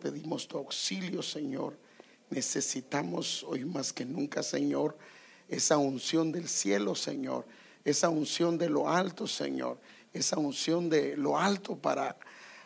pedimos tu auxilio, Señor. Necesitamos hoy más que nunca, Señor, esa unción del cielo, Señor, esa unción de lo alto, Señor, esa unción de lo alto para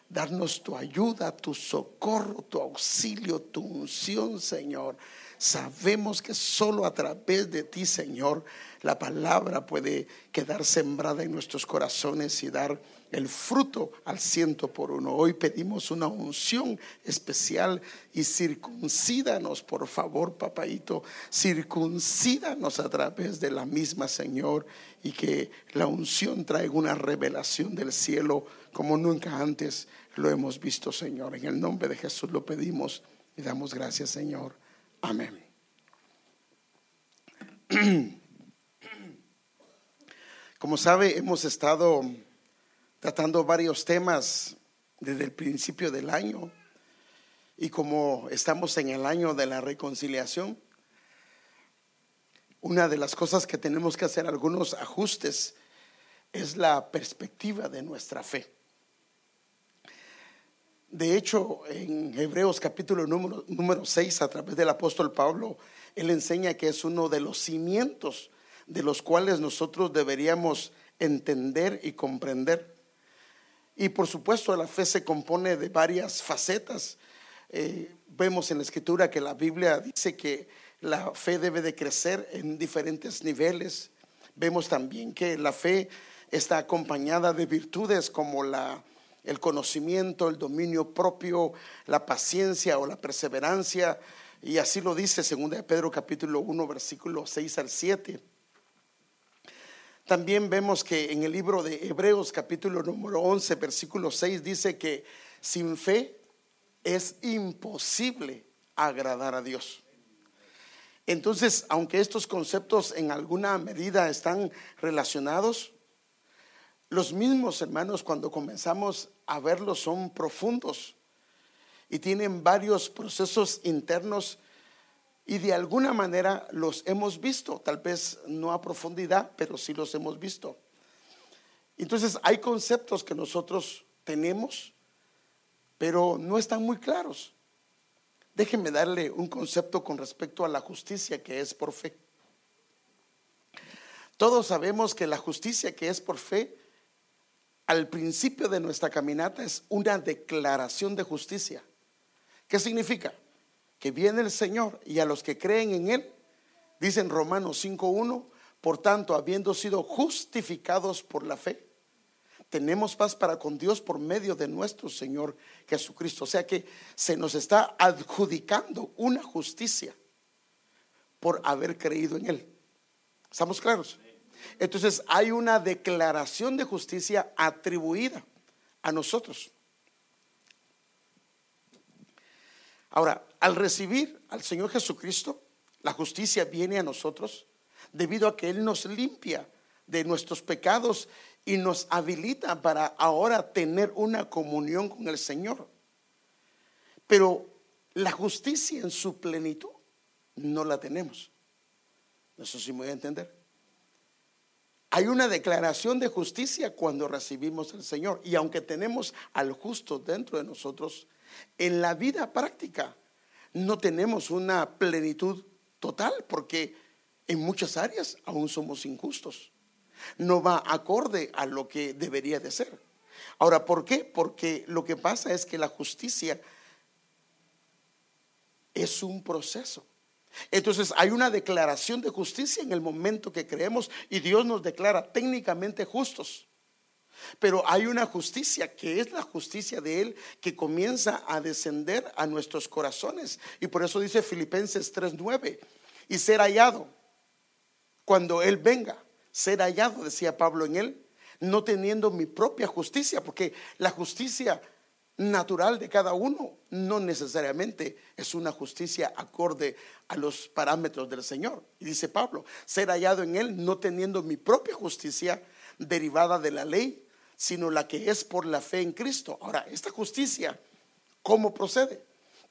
darnos tu ayuda, tu socorro, tu auxilio, tu unción, Señor. Sabemos que solo a través de ti, Señor, la palabra puede quedar sembrada en nuestros corazones y dar el fruto al ciento por uno. Hoy pedimos una unción especial y circuncídanos, por favor, papaito, circuncídanos a través de la misma, Señor, y que la unción traiga una revelación del cielo como nunca antes lo hemos visto, Señor. En el nombre de Jesús lo pedimos y damos gracias, Señor. Amén. Como sabe, hemos estado tratando varios temas desde el principio del año y como estamos en el año de la reconciliación, una de las cosas que tenemos que hacer algunos ajustes es la perspectiva de nuestra fe. De hecho, en Hebreos capítulo número, número 6, a través del apóstol Pablo, él enseña que es uno de los cimientos de los cuales nosotros deberíamos entender y comprender. Y por supuesto la fe se compone de varias facetas. Eh, vemos en la escritura que la Biblia dice que la fe debe de crecer en diferentes niveles. Vemos también que la fe está acompañada de virtudes como la, el conocimiento, el dominio propio, la paciencia o la perseverancia. Y así lo dice 2 Pedro capítulo 1 versículo 6 al 7. También vemos que en el libro de Hebreos capítulo número 11 versículo 6 dice que sin fe es imposible agradar a Dios. Entonces, aunque estos conceptos en alguna medida están relacionados, los mismos hermanos cuando comenzamos a verlos son profundos y tienen varios procesos internos y de alguna manera los hemos visto, tal vez no a profundidad, pero sí los hemos visto. Entonces hay conceptos que nosotros tenemos, pero no están muy claros. Déjenme darle un concepto con respecto a la justicia que es por fe. Todos sabemos que la justicia que es por fe, al principio de nuestra caminata, es una declaración de justicia. ¿Qué significa? Que viene el Señor y a los que creen en Él, dicen Romanos 5.1, por tanto, habiendo sido justificados por la fe, tenemos paz para con Dios por medio de nuestro Señor Jesucristo. O sea que se nos está adjudicando una justicia por haber creído en Él. ¿Estamos claros? Entonces hay una declaración de justicia atribuida a nosotros. Ahora, al recibir al Señor Jesucristo, la justicia viene a nosotros debido a que Él nos limpia de nuestros pecados y nos habilita para ahora tener una comunión con el Señor. Pero la justicia en su plenitud no la tenemos. Eso sí me voy a entender. Hay una declaración de justicia cuando recibimos al Señor. Y aunque tenemos al justo dentro de nosotros, en la vida práctica no tenemos una plenitud total porque en muchas áreas aún somos injustos. No va acorde a lo que debería de ser. Ahora, ¿por qué? Porque lo que pasa es que la justicia es un proceso. Entonces hay una declaración de justicia en el momento que creemos y Dios nos declara técnicamente justos. Pero hay una justicia que es la justicia de Él que comienza a descender a nuestros corazones. Y por eso dice Filipenses 3:9, y ser hallado cuando Él venga, ser hallado, decía Pablo en Él, no teniendo mi propia justicia, porque la justicia natural de cada uno no necesariamente es una justicia acorde a los parámetros del Señor. Y dice Pablo, ser hallado en Él no teniendo mi propia justicia derivada de la ley, sino la que es por la fe en Cristo. Ahora, esta justicia, ¿cómo procede?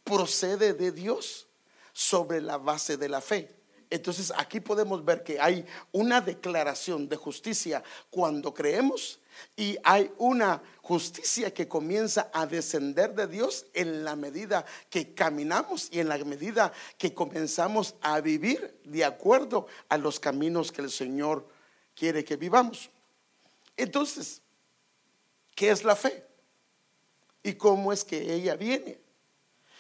Procede de Dios sobre la base de la fe. Entonces aquí podemos ver que hay una declaración de justicia cuando creemos y hay una justicia que comienza a descender de Dios en la medida que caminamos y en la medida que comenzamos a vivir de acuerdo a los caminos que el Señor quiere que vivamos. Entonces, ¿qué es la fe? ¿Y cómo es que ella viene?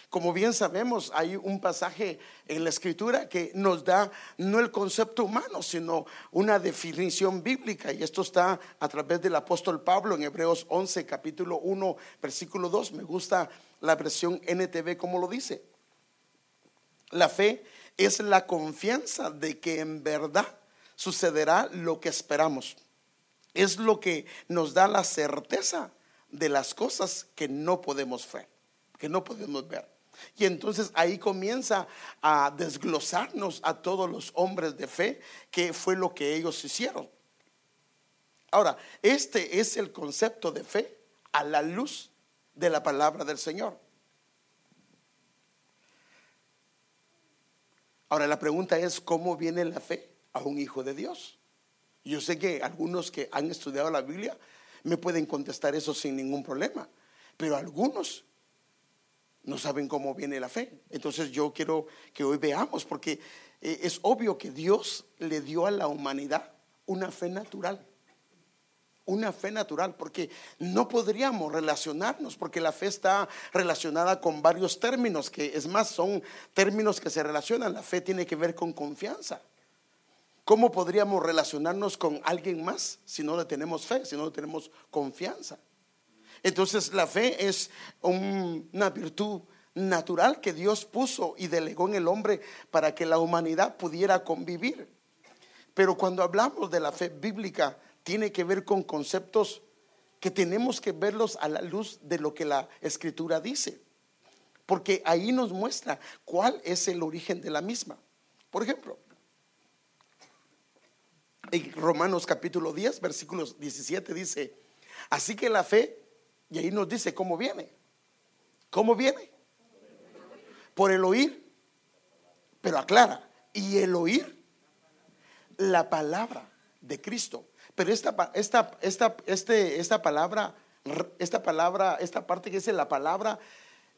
Como bien sabemos, hay un pasaje en la escritura que nos da no el concepto humano, sino una definición bíblica. Y esto está a través del apóstol Pablo en Hebreos 11, capítulo 1, versículo 2. Me gusta la versión NTV como lo dice. La fe es la confianza de que en verdad sucederá lo que esperamos. Es lo que nos da la certeza de las cosas que no podemos ver, que no podemos ver. Y entonces ahí comienza a desglosarnos a todos los hombres de fe que fue lo que ellos hicieron. Ahora, este es el concepto de fe a la luz de la palabra del Señor. Ahora la pregunta es, ¿cómo viene la fe a un hijo de Dios? Yo sé que algunos que han estudiado la Biblia me pueden contestar eso sin ningún problema, pero algunos no saben cómo viene la fe. Entonces yo quiero que hoy veamos, porque eh, es obvio que Dios le dio a la humanidad una fe natural. Una fe natural, porque no podríamos relacionarnos, porque la fe está relacionada con varios términos, que es más, son términos que se relacionan. La fe tiene que ver con confianza. ¿Cómo podríamos relacionarnos con alguien más si no le tenemos fe, si no le tenemos confianza? Entonces la fe es una virtud natural que Dios puso y delegó en el hombre para que la humanidad pudiera convivir. Pero cuando hablamos de la fe bíblica, tiene que ver con conceptos que tenemos que verlos a la luz de lo que la escritura dice. Porque ahí nos muestra cuál es el origen de la misma. Por ejemplo, en Romanos capítulo 10, versículos 17 dice, así que la fe y ahí nos dice cómo viene. ¿Cómo viene? Por el oír. Pero aclara, y el oír la palabra de Cristo. Pero esta, esta, esta, este, esta palabra, esta palabra, esta parte que dice la palabra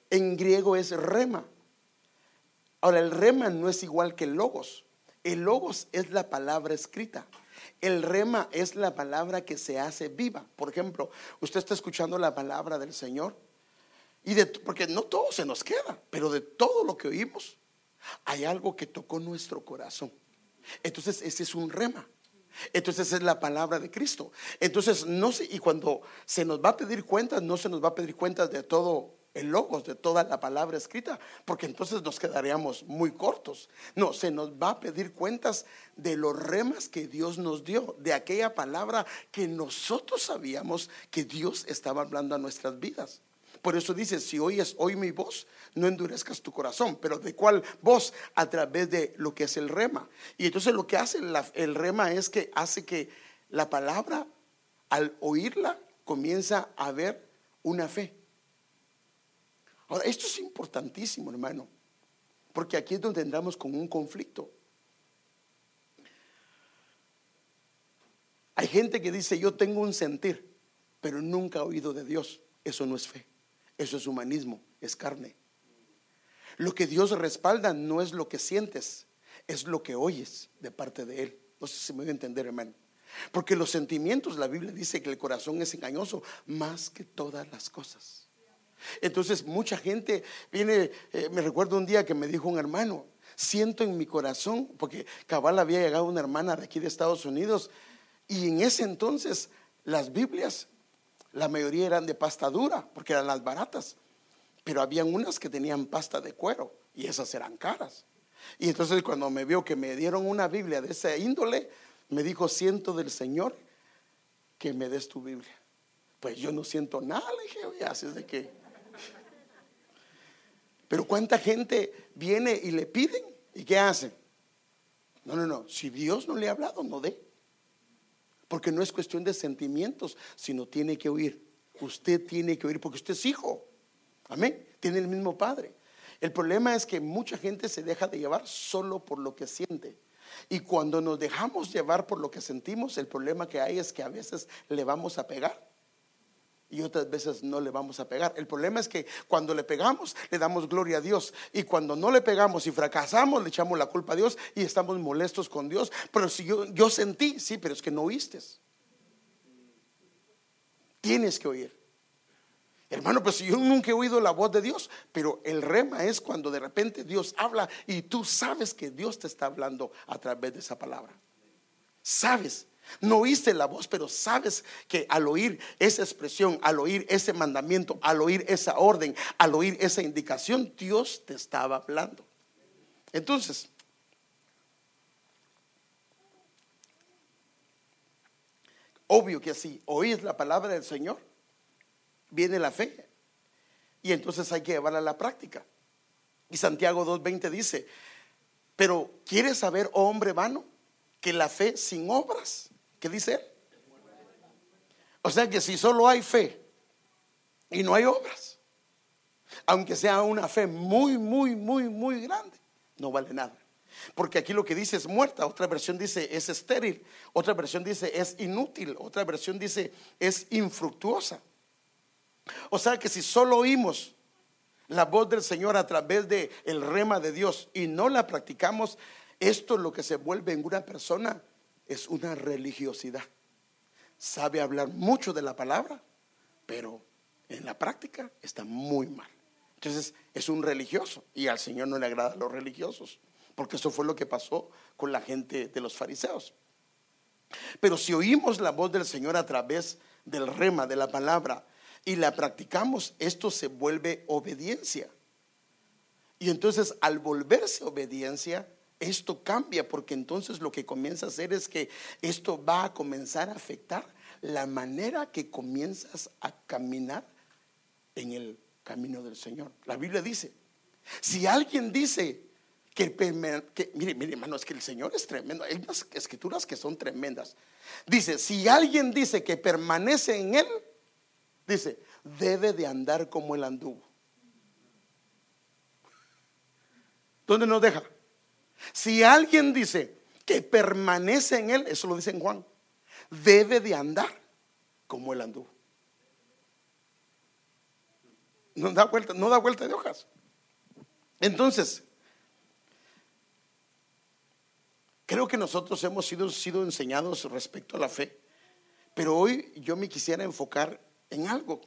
en griego es rema. Ahora, el rema no es igual que el logos. El logos es la palabra escrita. El rema es la palabra que se hace viva. Por ejemplo, usted está escuchando la palabra del Señor y de, porque no todo se nos queda, pero de todo lo que oímos hay algo que tocó nuestro corazón. Entonces ese es un rema. Entonces es la palabra de Cristo. Entonces no sé, y cuando se nos va a pedir cuentas, no se nos va a pedir cuentas de todo el logos de toda la palabra escrita, porque entonces nos quedaríamos muy cortos. No, se nos va a pedir cuentas de los remas que Dios nos dio, de aquella palabra que nosotros sabíamos que Dios estaba hablando a nuestras vidas. Por eso dice, si oyes hoy mi voz, no endurezcas tu corazón. Pero ¿de cuál voz? A través de lo que es el rema. Y entonces lo que hace el rema es que hace que la palabra, al oírla, comienza a haber una fe. Ahora, esto es importantísimo, hermano, porque aquí es donde entramos con un conflicto. Hay gente que dice, yo tengo un sentir, pero nunca he oído de Dios. Eso no es fe, eso es humanismo, es carne. Lo que Dios respalda no es lo que sientes, es lo que oyes de parte de Él. No sé si me voy a entender, hermano. Porque los sentimientos, la Biblia dice que el corazón es engañoso más que todas las cosas. Entonces mucha gente viene, eh, me recuerdo un día que me dijo un hermano, siento en mi corazón, porque cabal había llegado una hermana de aquí de Estados Unidos, y en ese entonces las Biblias, la mayoría eran de pasta dura, porque eran las baratas, pero habían unas que tenían pasta de cuero, y esas eran caras. Y entonces cuando me vio que me dieron una Biblia de esa índole, me dijo, siento del Señor que me des tu Biblia. Pues yo no siento nada, le dije, así es de que pero cuánta gente viene y le piden y qué hacen. No, no, no. Si Dios no le ha hablado, no dé. Porque no es cuestión de sentimientos, sino tiene que oír. Usted tiene que oír porque usted es hijo. Amén. Tiene el mismo padre. El problema es que mucha gente se deja de llevar solo por lo que siente. Y cuando nos dejamos llevar por lo que sentimos, el problema que hay es que a veces le vamos a pegar y otras veces no le vamos a pegar. El problema es que cuando le pegamos, le damos gloria a Dios. Y cuando no le pegamos y fracasamos, le echamos la culpa a Dios y estamos molestos con Dios. Pero si yo, yo sentí, sí, pero es que no oíste. Tienes que oír. Hermano, pues yo nunca he oído la voz de Dios, pero el rema es cuando de repente Dios habla y tú sabes que Dios te está hablando a través de esa palabra. Sabes, no oíste la voz, pero sabes que al oír esa expresión, al oír ese mandamiento, al oír esa orden, al oír esa indicación, Dios te estaba hablando. Entonces, obvio que así, oís la palabra del Señor viene la fe. Y entonces hay que llevarla a la práctica. Y Santiago 2.20 dice, pero ¿quieres saber, oh hombre vano, que la fe sin obras, ¿qué dice? O sea que si solo hay fe y no hay obras, aunque sea una fe muy, muy, muy, muy grande, no vale nada. Porque aquí lo que dice es muerta, otra versión dice es estéril, otra versión dice es inútil, otra versión dice es infructuosa. O sea que si solo oímos la voz del Señor a través de el rema de Dios y no la practicamos, esto lo que se vuelve en una persona es una religiosidad. Sabe hablar mucho de la palabra, pero en la práctica está muy mal. Entonces es un religioso y al Señor no le agrada a los religiosos, porque eso fue lo que pasó con la gente de los fariseos. Pero si oímos la voz del Señor a través del rema de la palabra y la practicamos, esto se vuelve obediencia. Y entonces al volverse obediencia, esto cambia porque entonces lo que comienza a hacer es que esto va a comenzar a afectar la manera que comienzas a caminar en el camino del Señor. La Biblia dice, si alguien dice que, mire, mire hermano, es que el Señor es tremendo, hay unas escrituras que son tremendas. Dice, si alguien dice que permanece en Él, Dice, debe de andar como el anduvo. ¿Dónde nos deja? Si alguien dice que permanece en él, eso lo dice en Juan, debe de andar como el anduvo. No da vuelta, no da vuelta de hojas. Entonces, creo que nosotros hemos sido, sido enseñados respecto a la fe, pero hoy yo me quisiera enfocar en algo.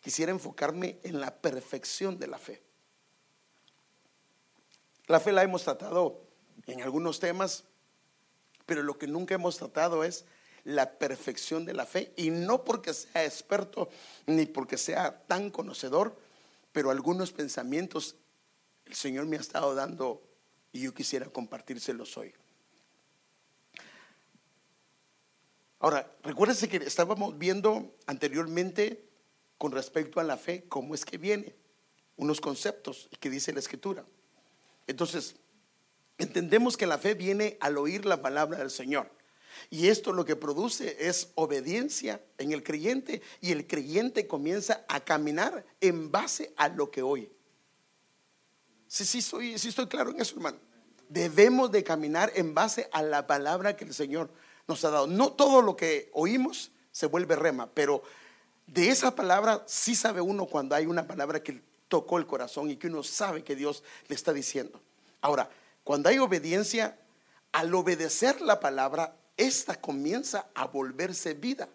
Quisiera enfocarme en la perfección de la fe. La fe la hemos tratado en algunos temas, pero lo que nunca hemos tratado es la perfección de la fe. Y no porque sea experto ni porque sea tan conocedor, pero algunos pensamientos el Señor me ha estado dando y yo quisiera compartírselos hoy. Ahora, recuérdense que estábamos viendo anteriormente con respecto a la fe, cómo es que viene, unos conceptos que dice la escritura. Entonces, entendemos que la fe viene al oír la palabra del Señor. Y esto lo que produce es obediencia en el creyente y el creyente comienza a caminar en base a lo que oye. Sí, sí, estoy claro en eso, hermano. Debemos de caminar en base a la palabra que el Señor nos ha dado. No todo lo que oímos se vuelve rema, pero de esa palabra sí sabe uno cuando hay una palabra que tocó el corazón y que uno sabe que Dios le está diciendo. Ahora, cuando hay obediencia, al obedecer la palabra, esta comienza a volverse vida.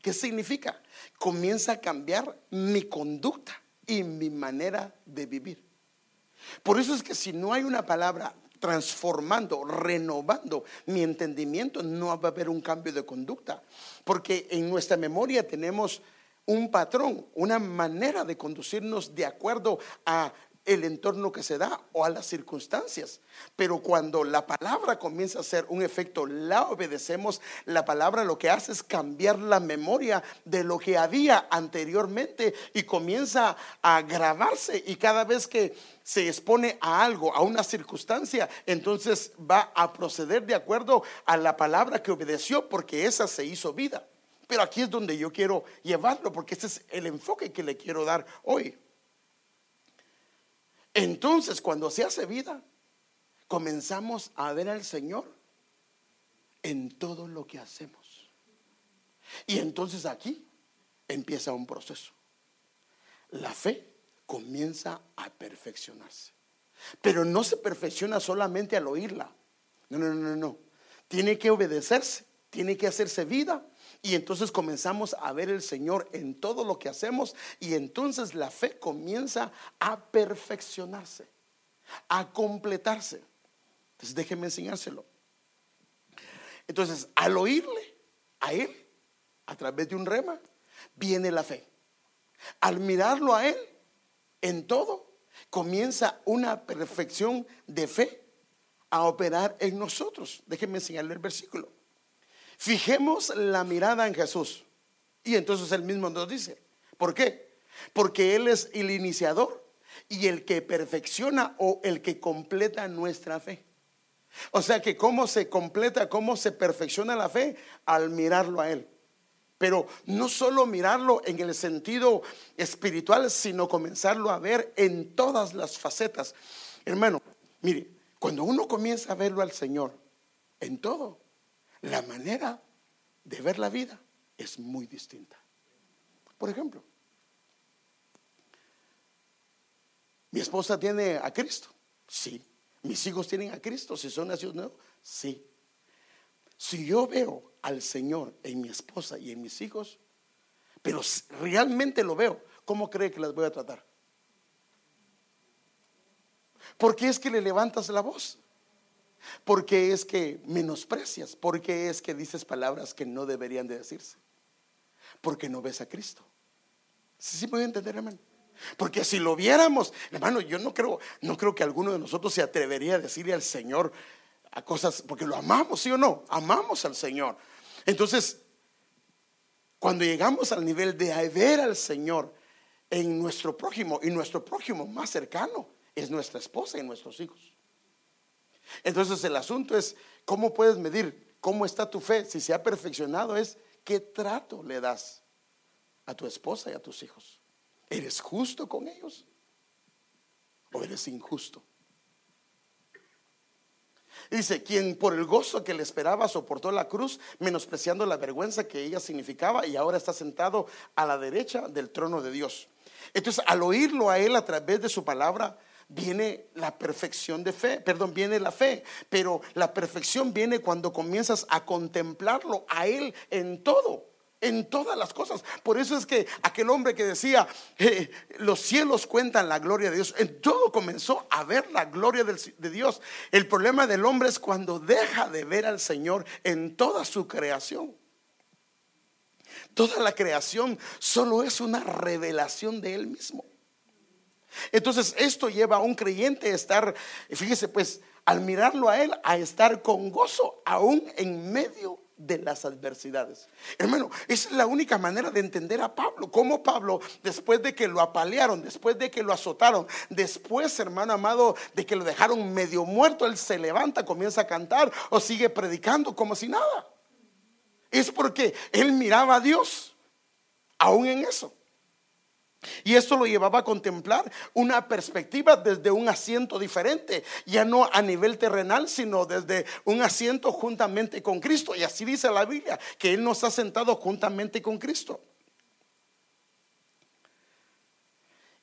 ¿Qué significa? Comienza a cambiar mi conducta y mi manera de vivir. Por eso es que si no hay una palabra transformando, renovando mi entendimiento, no va a haber un cambio de conducta. Porque en nuestra memoria tenemos un patrón, una manera de conducirnos de acuerdo a el entorno que se da o a las circunstancias. Pero cuando la palabra comienza a hacer un efecto, la obedecemos, la palabra lo que hace es cambiar la memoria de lo que había anteriormente y comienza a grabarse y cada vez que se expone a algo, a una circunstancia, entonces va a proceder de acuerdo a la palabra que obedeció porque esa se hizo vida. Pero aquí es donde yo quiero llevarlo porque ese es el enfoque que le quiero dar hoy. Entonces, cuando se hace vida, comenzamos a ver al Señor en todo lo que hacemos. Y entonces aquí empieza un proceso. La fe comienza a perfeccionarse. Pero no se perfecciona solamente al oírla. No, no, no, no. Tiene que obedecerse, tiene que hacerse vida. Y entonces comenzamos a ver el Señor en todo lo que hacemos. Y entonces la fe comienza a perfeccionarse, a completarse. Entonces déjenme enseñárselo. Entonces, al oírle a Él, a través de un rema, viene la fe. Al mirarlo a Él, en todo, comienza una perfección de fe a operar en nosotros. Déjenme enseñarle el versículo. Fijemos la mirada en Jesús. Y entonces él mismo nos dice, ¿por qué? Porque Él es el iniciador y el que perfecciona o el que completa nuestra fe. O sea que cómo se completa, cómo se perfecciona la fe al mirarlo a Él. Pero no solo mirarlo en el sentido espiritual, sino comenzarlo a ver en todas las facetas. Hermano, mire, cuando uno comienza a verlo al Señor en todo, la manera de ver la vida es muy distinta. Por ejemplo, mi esposa tiene a Cristo, sí. Mis hijos tienen a Cristo, si son nacidos nuevos, sí. Si yo veo al Señor en mi esposa y en mis hijos, pero realmente lo veo, ¿cómo cree que las voy a tratar? ¿Por qué es que le levantas la voz? ¿Por qué es que menosprecias? ¿Por qué es que dices palabras que no deberían de decirse? Porque no ves a Cristo. ¿Sí, sí me voy a entender, hermano? Porque si lo viéramos, hermano, yo no creo, no creo que alguno de nosotros se atrevería a decirle al Señor a cosas, porque lo amamos, ¿sí o no? Amamos al Señor. Entonces, cuando llegamos al nivel de ver al Señor en nuestro prójimo, y nuestro prójimo más cercano es nuestra esposa y nuestros hijos. Entonces el asunto es, ¿cómo puedes medir cómo está tu fe? Si se ha perfeccionado es, ¿qué trato le das a tu esposa y a tus hijos? ¿Eres justo con ellos? ¿O eres injusto? Dice, quien por el gozo que le esperaba soportó la cruz, menospreciando la vergüenza que ella significaba y ahora está sentado a la derecha del trono de Dios. Entonces, al oírlo a él a través de su palabra, viene la perfección de fe, perdón, viene la fe, pero la perfección viene cuando comienzas a contemplarlo a él en todo en todas las cosas. Por eso es que aquel hombre que decía, los cielos cuentan la gloria de Dios, en todo comenzó a ver la gloria de Dios. El problema del hombre es cuando deja de ver al Señor en toda su creación. Toda la creación solo es una revelación de Él mismo. Entonces esto lleva a un creyente a estar, fíjese pues, al mirarlo a Él, a estar con gozo aún en medio de las adversidades. Hermano, esa es la única manera de entender a Pablo. Como Pablo, después de que lo apalearon, después de que lo azotaron, después, hermano amado, de que lo dejaron medio muerto, él se levanta, comienza a cantar o sigue predicando como si nada. Es porque él miraba a Dios, aún en eso. Y esto lo llevaba a contemplar una perspectiva desde un asiento diferente, ya no a nivel terrenal, sino desde un asiento juntamente con Cristo. Y así dice la Biblia, que Él nos ha sentado juntamente con Cristo.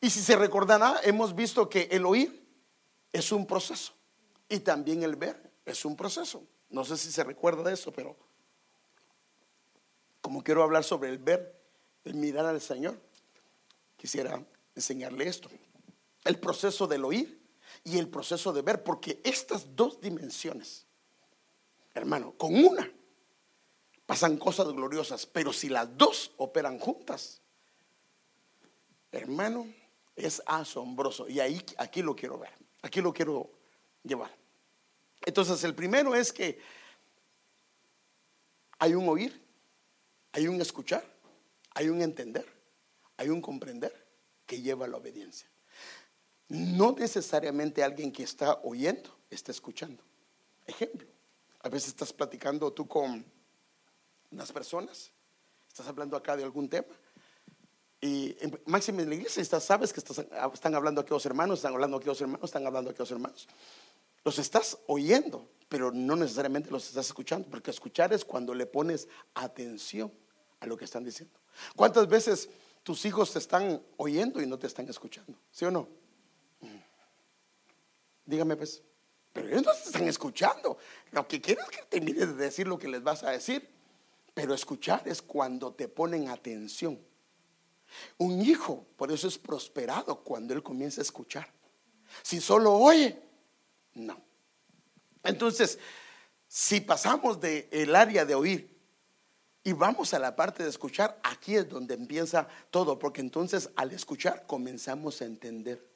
Y si se recordará, hemos visto que el oír es un proceso y también el ver es un proceso. No sé si se recuerda de eso, pero como quiero hablar sobre el ver, el mirar al Señor quisiera enseñarle esto. El proceso del oír y el proceso de ver, porque estas dos dimensiones, hermano, con una pasan cosas gloriosas, pero si las dos operan juntas, hermano, es asombroso. Y ahí, aquí lo quiero ver, aquí lo quiero llevar. Entonces, el primero es que hay un oír, hay un escuchar, hay un entender hay un comprender que lleva a la obediencia. No necesariamente alguien que está oyendo está escuchando. Ejemplo, a veces estás platicando tú con unas personas, estás hablando acá de algún tema Y máximo en la iglesia estás, sabes que están hablando aquellos hermanos, están hablando aquellos hermanos, están hablando aquellos hermanos. Los estás oyendo, pero no necesariamente los estás escuchando, porque escuchar es cuando le pones atención a lo que están diciendo. ¿Cuántas veces tus hijos te están oyendo y no te están escuchando? ¿Sí o no? Dígame pues, pero ellos no te están escuchando. Lo que quieren es que termines de decir lo que les vas a decir. Pero escuchar es cuando te ponen atención. Un hijo, por eso es prosperado cuando él comienza a escuchar. Si solo oye, no. Entonces, si pasamos del el área de oír y vamos a la parte de escuchar, aquí es donde empieza todo, porque entonces al escuchar comenzamos a entender.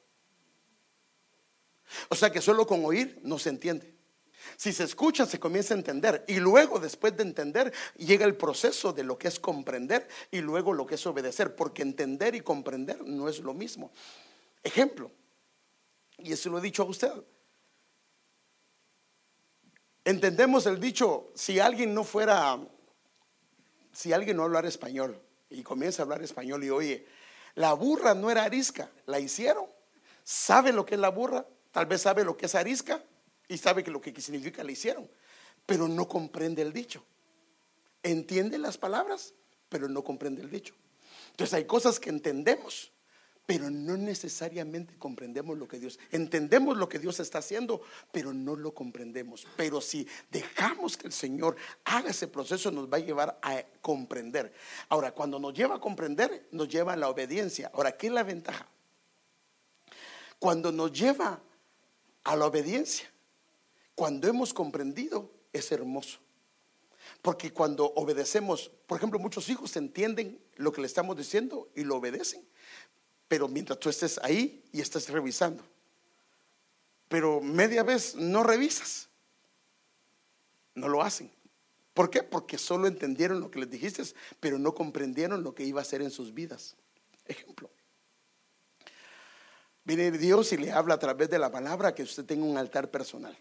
O sea que solo con oír no se entiende. Si se escucha, se comienza a entender. Y luego, después de entender, llega el proceso de lo que es comprender y luego lo que es obedecer. Porque entender y comprender no es lo mismo. Ejemplo, y eso lo he dicho a usted. Entendemos el dicho, si alguien no fuera, si alguien no hablara español y comienza a hablar español y oye, la burra no era arisca, la hicieron. ¿Sabe lo que es la burra? Tal vez sabe lo que es arisca y sabe que lo que significa le hicieron, pero no comprende el dicho. Entiende las palabras, pero no comprende el dicho. Entonces hay cosas que entendemos, pero no necesariamente comprendemos lo que Dios. Entendemos lo que Dios está haciendo, pero no lo comprendemos. Pero si dejamos que el Señor haga ese proceso, nos va a llevar a comprender. Ahora, cuando nos lleva a comprender, nos lleva a la obediencia. Ahora, ¿qué es la ventaja? Cuando nos lleva a la obediencia, cuando hemos comprendido, es hermoso. Porque cuando obedecemos, por ejemplo, muchos hijos entienden lo que le estamos diciendo y lo obedecen. Pero mientras tú estés ahí y estás revisando. Pero media vez no revisas. No lo hacen. ¿Por qué? Porque solo entendieron lo que les dijiste, pero no comprendieron lo que iba a hacer en sus vidas. Ejemplo. Viene Dios y le habla a través de la palabra que usted tenga un altar personal.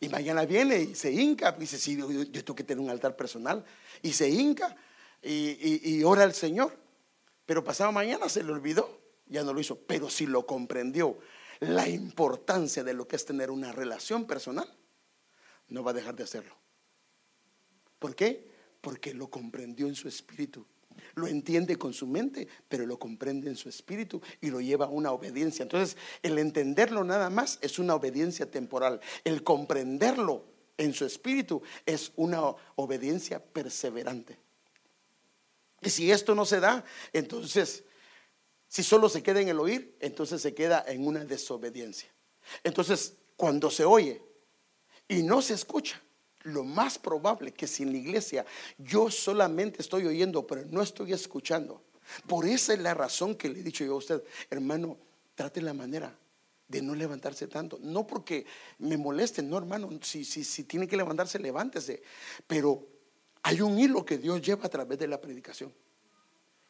Y mañana viene y se hinca, y dice, sí, yo, tengo que tener un altar personal. Y se hinca y, ora al Señor. Pero pasado mañana se le olvidó, ya no lo hizo. Pero si lo comprendió, la importancia de lo que es tener una relación personal, no va a dejar de hacerlo. ¿Por qué? Porque lo comprendió en su espíritu lo entiende con su mente, pero lo comprende en su espíritu y lo lleva a una obediencia. Entonces, el entenderlo nada más es una obediencia temporal. El comprenderlo en su espíritu es una obediencia perseverante. Y si esto no se da, entonces, si solo se queda en el oír, entonces se queda en una desobediencia. Entonces, cuando se oye y no se escucha, lo más probable que si en la iglesia yo solamente estoy oyendo, pero no estoy escuchando. Por esa es la razón que le he dicho yo a usted, hermano, trate la manera de no levantarse tanto. No porque me moleste, no, hermano, si, si, si tiene que levantarse, levántese. Pero hay un hilo que Dios lleva a través de la predicación.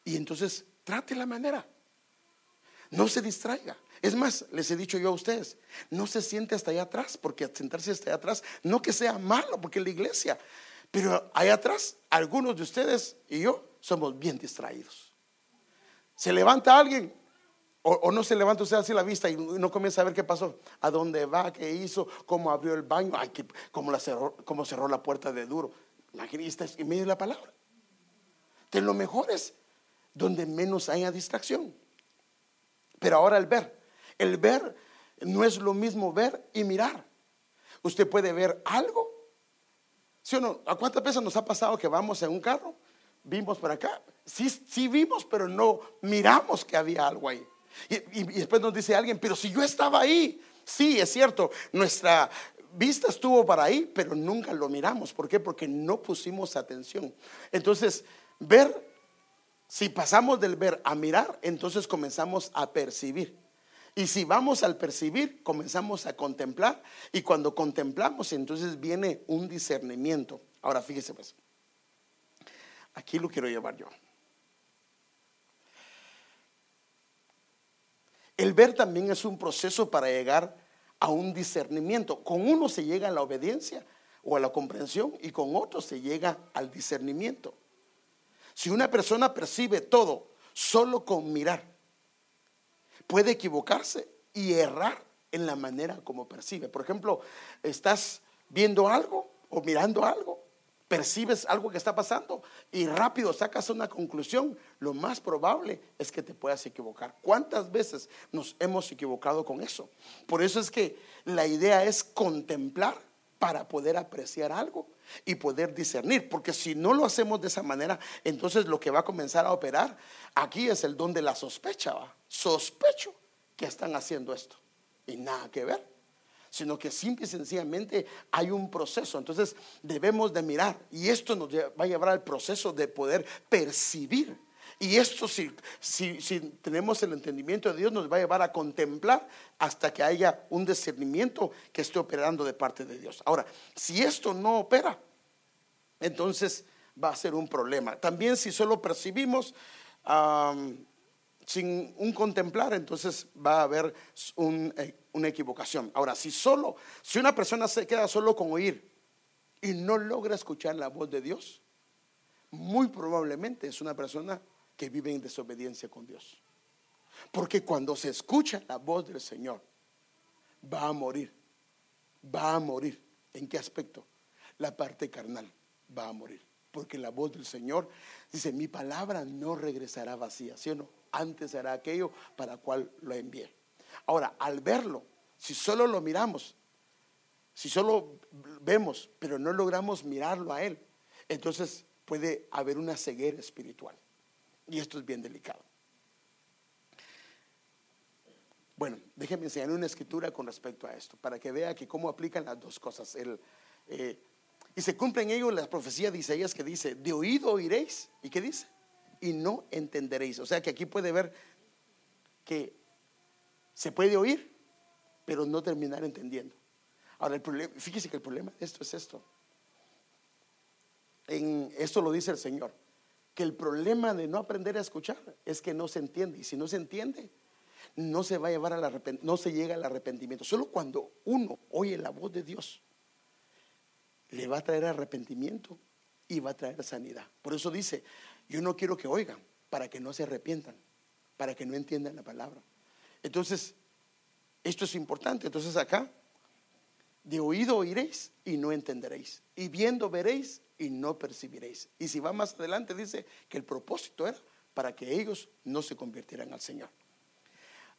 Y entonces trate la manera. No se distraiga. Es más, les he dicho yo a ustedes, no se siente hasta allá atrás, porque sentarse hasta allá atrás, no que sea malo, porque es la iglesia, pero allá atrás, algunos de ustedes y yo somos bien distraídos. Se levanta alguien, o, no se levanta usted así la vista y no comienza a ver qué pasó, a dónde va, qué hizo, cómo abrió el baño, cómo cerró la puerta de duro. Imagínese, en medio de la palabra. De lo mejor es donde menos haya distracción. Pero ahora el ver. El ver no es lo mismo ver y mirar. Usted puede ver algo. ¿Sí o no? ¿A cuántas veces nos ha pasado que vamos en un carro? Vimos por acá. Sí, sí vimos, pero no miramos que había algo ahí. Y, después nos dice alguien, pero si yo estaba ahí. Sí, es cierto, nuestra vista estuvo para ahí, pero nunca lo miramos. ¿Por qué? Porque no pusimos atención. Entonces, ver si pasamos del ver a mirar, entonces comenzamos a percibir. Y si vamos al percibir, comenzamos a contemplar. Y cuando contemplamos, entonces viene un discernimiento. Ahora fíjese pues, aquí lo quiero llevar yo. El ver también es un proceso para llegar a un discernimiento. Con uno se llega a la obediencia o a la comprensión y con otro se llega al discernimiento. Si una persona percibe todo solo con mirar, puede equivocarse y errar en la manera como percibe. Por ejemplo, estás viendo algo o mirando algo, percibes algo que está pasando y rápido sacas una conclusión, lo más probable es que te puedas equivocar. ¿Cuántas veces nos hemos equivocado con eso? Por eso es que la idea es contemplar para poder apreciar algo y poder discernir, porque si no lo hacemos de esa manera, entonces lo que va a comenzar a operar aquí es el don de la sospecha. Sospecho que están haciendo esto y nada que ver, sino que simple y sencillamente hay un proceso. Entonces debemos de mirar y esto nos va a llevar al proceso de poder percibir y esto si, si, tenemos el entendimiento de Dios nos va a llevar a contemplar hasta que haya un discernimiento que esté operando de parte de Dios. Ahora, si esto no opera, entonces va a ser un problema. También si solo percibimos sin un contemplar, entonces va a haber eh, una equivocación. Ahora, si solo, si una persona se queda solo con oír y no logra escuchar la voz de Dios, muy probablemente es una persona que vive en desobediencia con Dios. Porque cuando se escucha la voz del Señor, va a morir. Va a morir. ¿En qué aspecto? La parte carnal va a morir. Porque la voz del Señor dice, mi palabra no regresará vacía, ¿sí o no? Antes será aquello para cual lo envié. Ahora, al verlo, si solo lo miramos, si solo vemos, pero no logramos mirarlo a Él, entonces puede haber una ceguera espiritual. Y esto es bien delicado. Bueno, déjenme enseñar una escritura con respecto a esto, para que vea que cómo aplican las dos cosas. Eh, y se cumple en ello la profecía de Isaías que dice, de oído oiréis. ¿Y qué dice? Y no entenderéis. O sea que aquí puede ver que se puede oír, pero no terminar entendiendo. Ahora, el problema, fíjese que el problema de esto es esto. En esto lo dice el Señor que el problema de no aprender a escuchar es que no se entiende. Y si no se entiende, no se va a llevar al no se llega al arrepentimiento. Solo cuando uno oye la voz de Dios, le va a traer arrepentimiento y va a traer sanidad. Por eso dice, yo no quiero que oigan para que no se arrepientan, para que no entiendan la palabra. Entonces, esto es importante. Entonces acá, de oído oiréis y no entenderéis. Y viendo veréis y no percibiréis. Y si va más adelante, dice que el propósito era para que ellos no se convirtieran al Señor.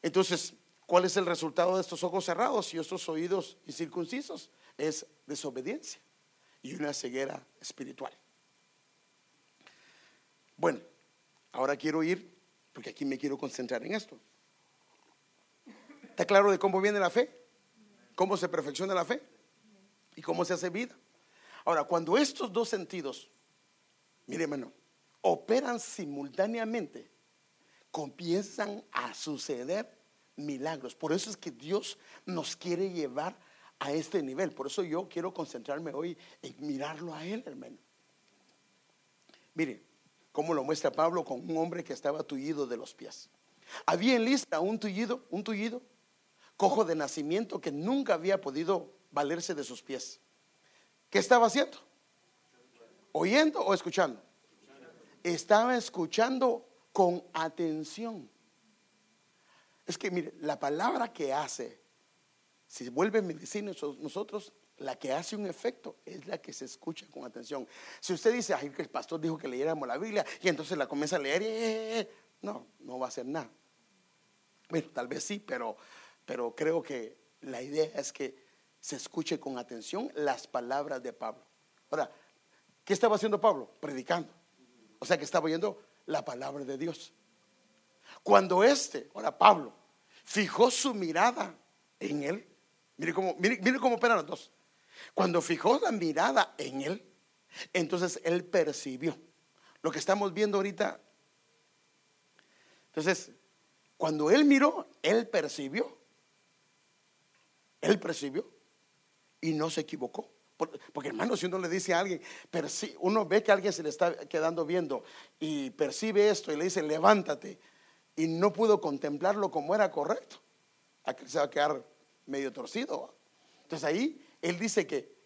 Entonces, ¿cuál es el resultado de estos ojos cerrados y estos oídos incircuncisos? Es desobediencia y una ceguera espiritual. Bueno, ahora quiero ir, porque aquí me quiero concentrar en esto. ¿Está claro de cómo viene la fe? ¿Cómo se perfecciona la fe? ¿Y cómo se hace vida? Ahora, cuando estos dos sentidos, mire hermano, operan simultáneamente, comienzan a suceder milagros. Por eso es que Dios nos quiere llevar a este nivel. Por eso yo quiero concentrarme hoy en mirarlo a Él, hermano. Mire, cómo lo muestra Pablo con un hombre que estaba tullido de los pies. Había en lista un tullido, un tullido, cojo de nacimiento que nunca había podido valerse de sus pies. ¿Qué estaba haciendo? ¿Oyendo o escuchando? Estaba escuchando con atención. Es que mire, la palabra que hace, si vuelve medicina nosotros, la que hace un efecto es la que se escucha con atención. Si usted dice, ay, que el pastor dijo que leyéramos la Biblia y entonces la comienza a leer, no, no va a hacer nada. Bueno, tal vez sí, pero, pero creo que la idea es que se escuche con atención las palabras de Pablo. Ahora, ¿qué estaba haciendo Pablo? Predicando. O sea que estaba oyendo la palabra de Dios. Cuando este, ahora Pablo, fijó su mirada en él, mire cómo, mire, mire cómo los dos. Cuando fijó la mirada en él, entonces él percibió lo que estamos viendo ahorita. Entonces, cuando él miró, él percibió. Él percibió y no se equivocó. Porque hermano, si uno le dice a alguien, uno ve que alguien se le está quedando viendo y percibe esto y le dice, levántate, y no pudo contemplarlo como era correcto, aquí se va a quedar medio torcido. Entonces ahí él dice que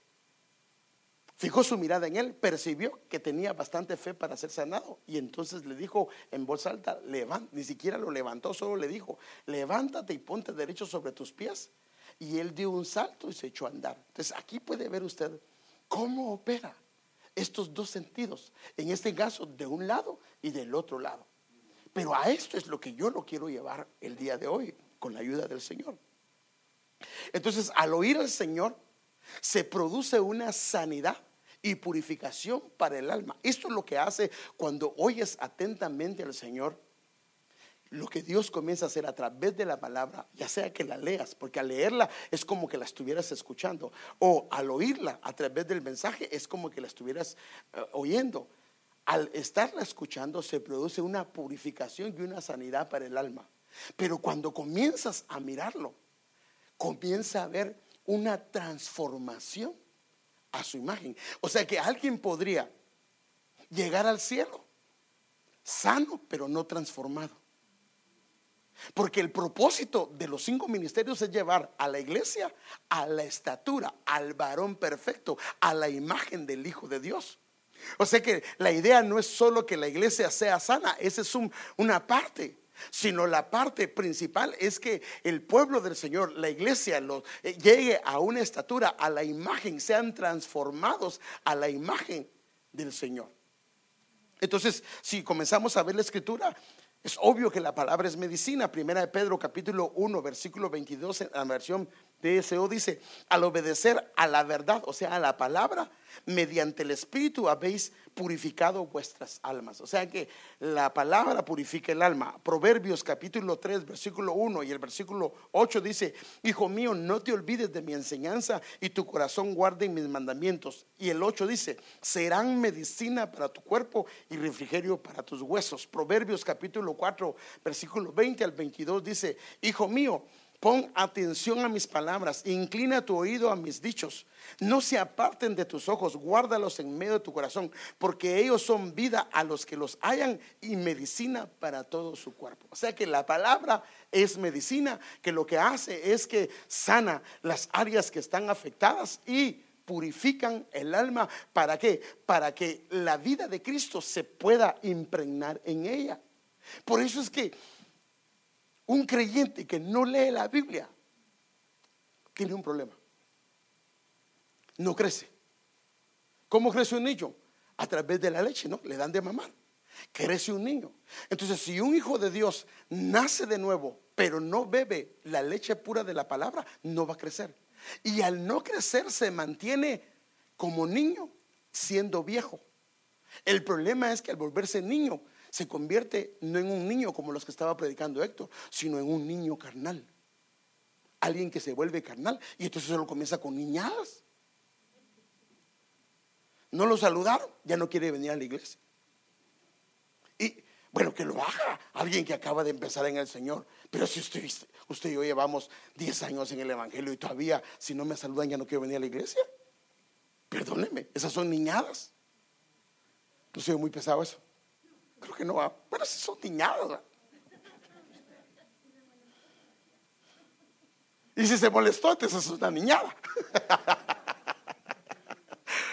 Fijó su mirada en él, percibió que tenía bastante fe para ser sanado y entonces le dijo en voz alta, levanta, ni siquiera lo levantó, solo le dijo, levántate y ponte derecho sobre tus pies. Y él dio un salto y se echó a andar. Entonces aquí puede ver usted cómo opera estos dos sentidos, en este caso de un lado y del otro lado. Pero a esto es lo que yo lo quiero llevar el día de hoy con la ayuda del Señor. Entonces, al oír al Señor, se produce una sanidad y purificación para el alma. Esto es lo que hace cuando oyes atentamente al Señor. Lo que Dios comienza a hacer a través de la palabra, ya sea que la leas, porque al leerla es como que la estuvieras escuchando, o al oírla a través del mensaje es como que la estuvieras eh, oyendo. Al estarla escuchando se produce una purificación y una sanidad para el alma. Pero cuando comienzas a mirarlo, comienza a ver una transformación a su imagen. O sea que alguien podría llegar al cielo sano, pero no transformado. Porque el propósito de los cinco ministerios es llevar a la iglesia a la estatura, al varón perfecto, a la imagen del Hijo de Dios. O sea que la idea no es solo que la iglesia sea sana, esa es una parte sino la parte principal es que el pueblo del Señor, la iglesia, eh, llegue a una estatura, a la imagen, sean transformados a la imagen del Señor. Entonces, si comenzamos a ver la escritura, es obvio que la palabra es medicina. Primera de Pedro capítulo 1, versículo 22 en la versión DSO dice, al obedecer a la verdad, o sea, a la palabra, mediante el Espíritu habéis purificado vuestras almas. O sea que la palabra purifica el alma. Proverbios capítulo 3, versículo 1 y el versículo 8 dice, Hijo mío, no te olvides de mi enseñanza y tu corazón guarde mis mandamientos. Y el 8 dice, serán medicina para tu cuerpo y refrigerio para tus huesos. Proverbios capítulo 4, versículo 20 al 22 dice, Hijo mío, Pon atención a mis palabras, inclina tu oído a mis dichos. No se aparten de tus ojos, guárdalos en medio de tu corazón, porque ellos son vida a los que los hayan y medicina para todo su cuerpo. O sea que la palabra es medicina, que lo que hace es que sana las áreas que están afectadas y purifican el alma. ¿Para qué? Para que la vida de Cristo se pueda impregnar en ella. Por eso es que un creyente que no lee la Biblia tiene un problema. No crece. ¿Cómo crece un niño? A través de la leche, ¿no? Le dan de mamar. Crece un niño. Entonces, si un hijo de Dios nace de nuevo, pero no bebe la leche pura de la palabra, no va a crecer. Y al no crecer se mantiene como niño siendo viejo. El problema es que al volverse niño se convierte no en un niño como los que estaba predicando Héctor, sino en un niño carnal. Alguien que se vuelve carnal y entonces se lo comienza con niñadas. No lo saludaron, ya no quiere venir a la iglesia. Y bueno, que lo haga alguien que acaba de empezar en el Señor. Pero si usted, usted y yo llevamos 10 años en el Evangelio y todavía si no me saludan ya no quiero venir a la iglesia. Perdóneme, esas son niñadas. No soy muy pesado eso. Creo que no va. Bueno, si son niñadas. Y si se molestó, entonces es una niñada.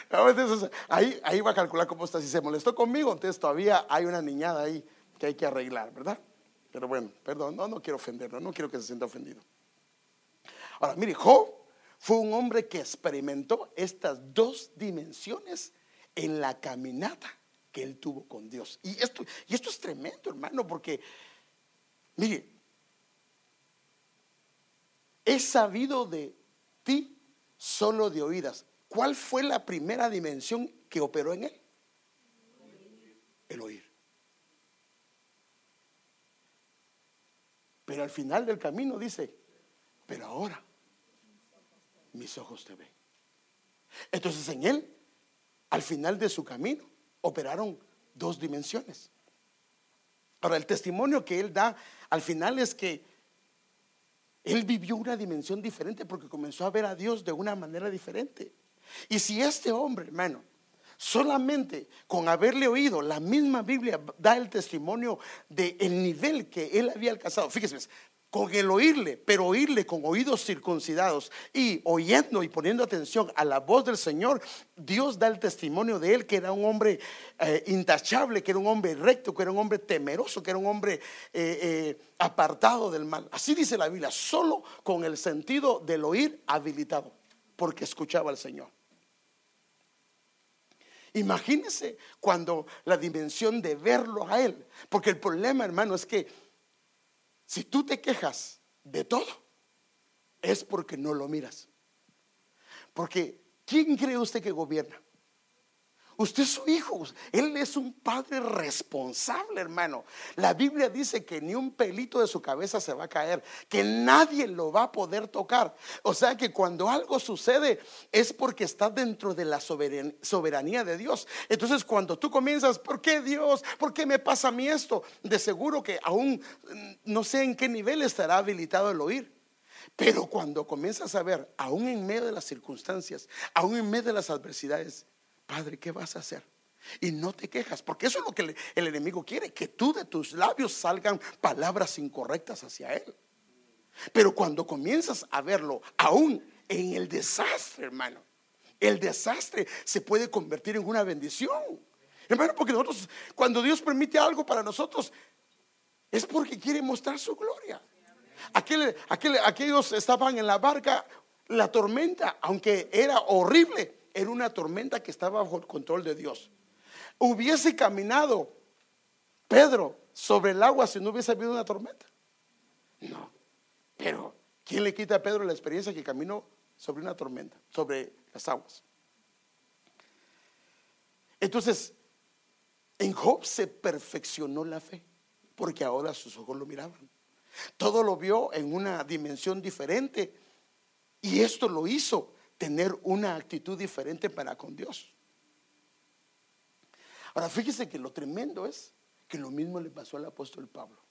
ahí, ahí va a calcular cómo está. Si se molestó conmigo, entonces todavía hay una niñada ahí que hay que arreglar, ¿verdad? Pero bueno, perdón, no, no quiero ofenderlo, no quiero que se sienta ofendido. Ahora, mire, Job fue un hombre que experimentó estas dos dimensiones en la caminata que él tuvo con Dios. Y esto, y esto es tremendo, hermano, porque, mire, he sabido de ti solo de oídas. ¿Cuál fue la primera dimensión que operó en él? El oír. Pero al final del camino dice, pero ahora mis ojos te ven. Entonces en él, al final de su camino, operaron dos dimensiones. Ahora, el testimonio que él da al final es que él vivió una dimensión diferente porque comenzó a ver a Dios de una manera diferente. Y si este hombre, hermano, solamente con haberle oído, la misma Biblia da el testimonio de el nivel que él había alcanzado. Fíjese, con el oírle, pero oírle con oídos circuncidados y oyendo y poniendo atención a la voz del Señor, Dios da el testimonio de él que era un hombre eh, intachable, que era un hombre recto, que era un hombre temeroso, que era un hombre eh, eh, apartado del mal. Así dice la Biblia, solo con el sentido del oír habilitado, porque escuchaba al Señor. Imagínese cuando la dimensión de verlo a Él, porque el problema, hermano, es que si tú te quejas de todo, es porque no lo miras. Porque, ¿quién cree usted que gobierna? Usted es su hijo, él es un padre responsable, hermano. La Biblia dice que ni un pelito de su cabeza se va a caer, que nadie lo va a poder tocar. O sea que cuando algo sucede es porque está dentro de la soberanía de Dios. Entonces cuando tú comienzas, ¿por qué Dios? ¿Por qué me pasa a mí esto? De seguro que aún mm, no sé en qué nivel estará habilitado el oír. Pero cuando comienzas a ver, aún en medio de las circunstancias, aún en medio de las adversidades, Padre, ¿qué vas a hacer? Y no te quejas, porque eso es lo que el enemigo quiere, que tú de tus labios salgan palabras incorrectas hacia él. Pero cuando comienzas a verlo, aún en el desastre, hermano, el desastre se puede convertir en una bendición. Hermano, porque nosotros, cuando Dios permite algo para nosotros, es porque quiere mostrar su gloria. aquellos estaban en la barca, la tormenta, aunque era horrible, era una tormenta que estaba bajo el control de Dios. Hubiese caminado Pedro sobre el agua si no hubiese habido una tormenta. No. Pero, ¿quién le quita a Pedro la experiencia que caminó sobre una tormenta, sobre las aguas? Entonces, en Job se perfeccionó la fe, porque ahora sus ojos lo miraban. Todo lo vio en una dimensión diferente. Y esto lo hizo tener una actitud diferente para con Dios. Ahora, fíjese que lo tremendo es que lo mismo le pasó al apóstol Pablo.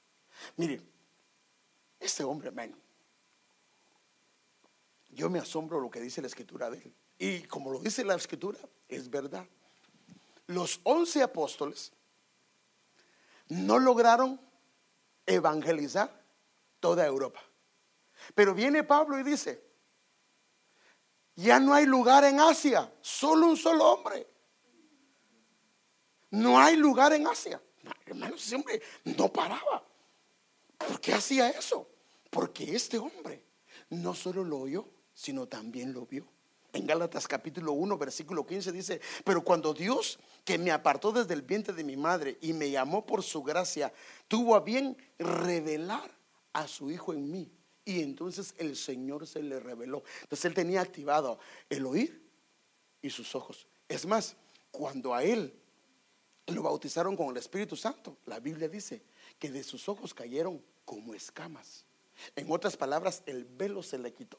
Mire, este hombre, hermano, yo me asombro lo que dice la escritura de él. Y como lo dice la escritura, es verdad. Los once apóstoles no lograron evangelizar toda Europa. Pero viene Pablo y dice, ya no hay lugar en Asia, solo un solo hombre. No hay lugar en Asia. Hermano, ese hombre no paraba. ¿Por qué hacía eso? Porque este hombre no solo lo oyó, sino también lo vio. En Gálatas capítulo 1, versículo 15 dice, pero cuando Dios, que me apartó desde el vientre de mi madre y me llamó por su gracia, tuvo a bien revelar a su Hijo en mí. Y entonces el Señor se le reveló. Entonces él tenía activado el oír y sus ojos. Es más, cuando a él lo bautizaron con el Espíritu Santo, la Biblia dice que de sus ojos cayeron como escamas. En otras palabras, el velo se le quitó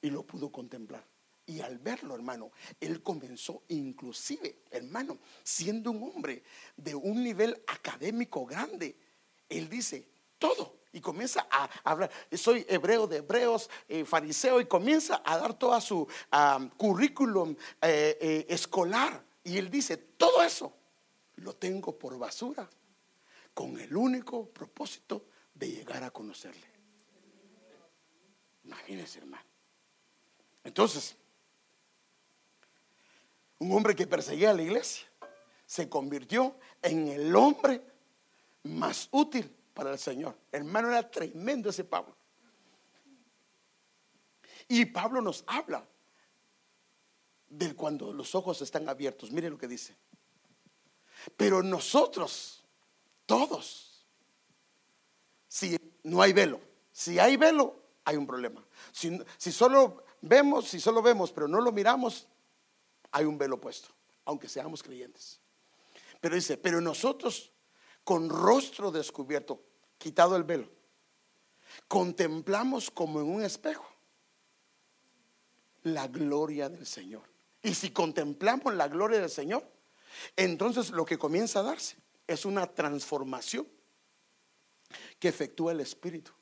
y lo pudo contemplar. Y al verlo, hermano, él comenzó inclusive, hermano, siendo un hombre de un nivel académico grande, él dice, todo y comienza a hablar. Soy hebreo de hebreos, eh, fariseo, y comienza a dar toda su currículum eh, eh, escolar. Y él dice, todo eso lo tengo por basura, con el único propósito de llegar a conocerle. Imagínense, hermano. Entonces, un hombre que perseguía a la iglesia se convirtió en el hombre más útil para el Señor. Hermano, era tremendo ese Pablo. Y Pablo nos habla de cuando los ojos están abiertos. Mire lo que dice. Pero nosotros, todos, si no hay velo, si hay velo, hay un problema. Si, si solo vemos, si solo vemos, pero no lo miramos, hay un velo puesto, aunque seamos creyentes. Pero dice, pero nosotros con rostro descubierto, quitado el velo, contemplamos como en un espejo la gloria del Señor. Y si contemplamos la gloria del Señor, entonces lo que comienza a darse es una transformación que efectúa el Espíritu.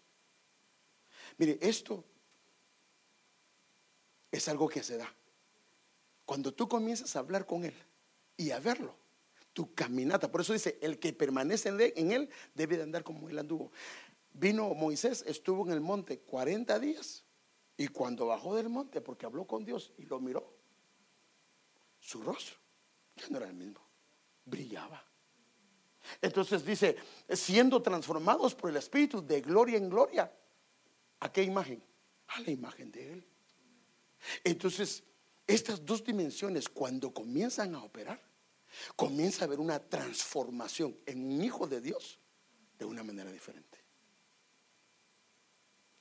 Mire, esto es algo que se da. Cuando tú comienzas a hablar con Él y a verlo, tu caminata. Por eso dice, el que permanece en él debe de andar como él anduvo. vino Moisés, estuvo en el monte 40 días y cuando bajó del monte, porque habló con Dios y lo miró, su rostro ya no era el mismo, brillaba. Entonces dice, siendo transformados por el Espíritu de gloria en gloria, ¿a qué imagen? A la imagen de Él. Entonces, estas dos dimensiones, cuando comienzan a operar, comienza a haber una transformación en un hijo de Dios de una manera diferente.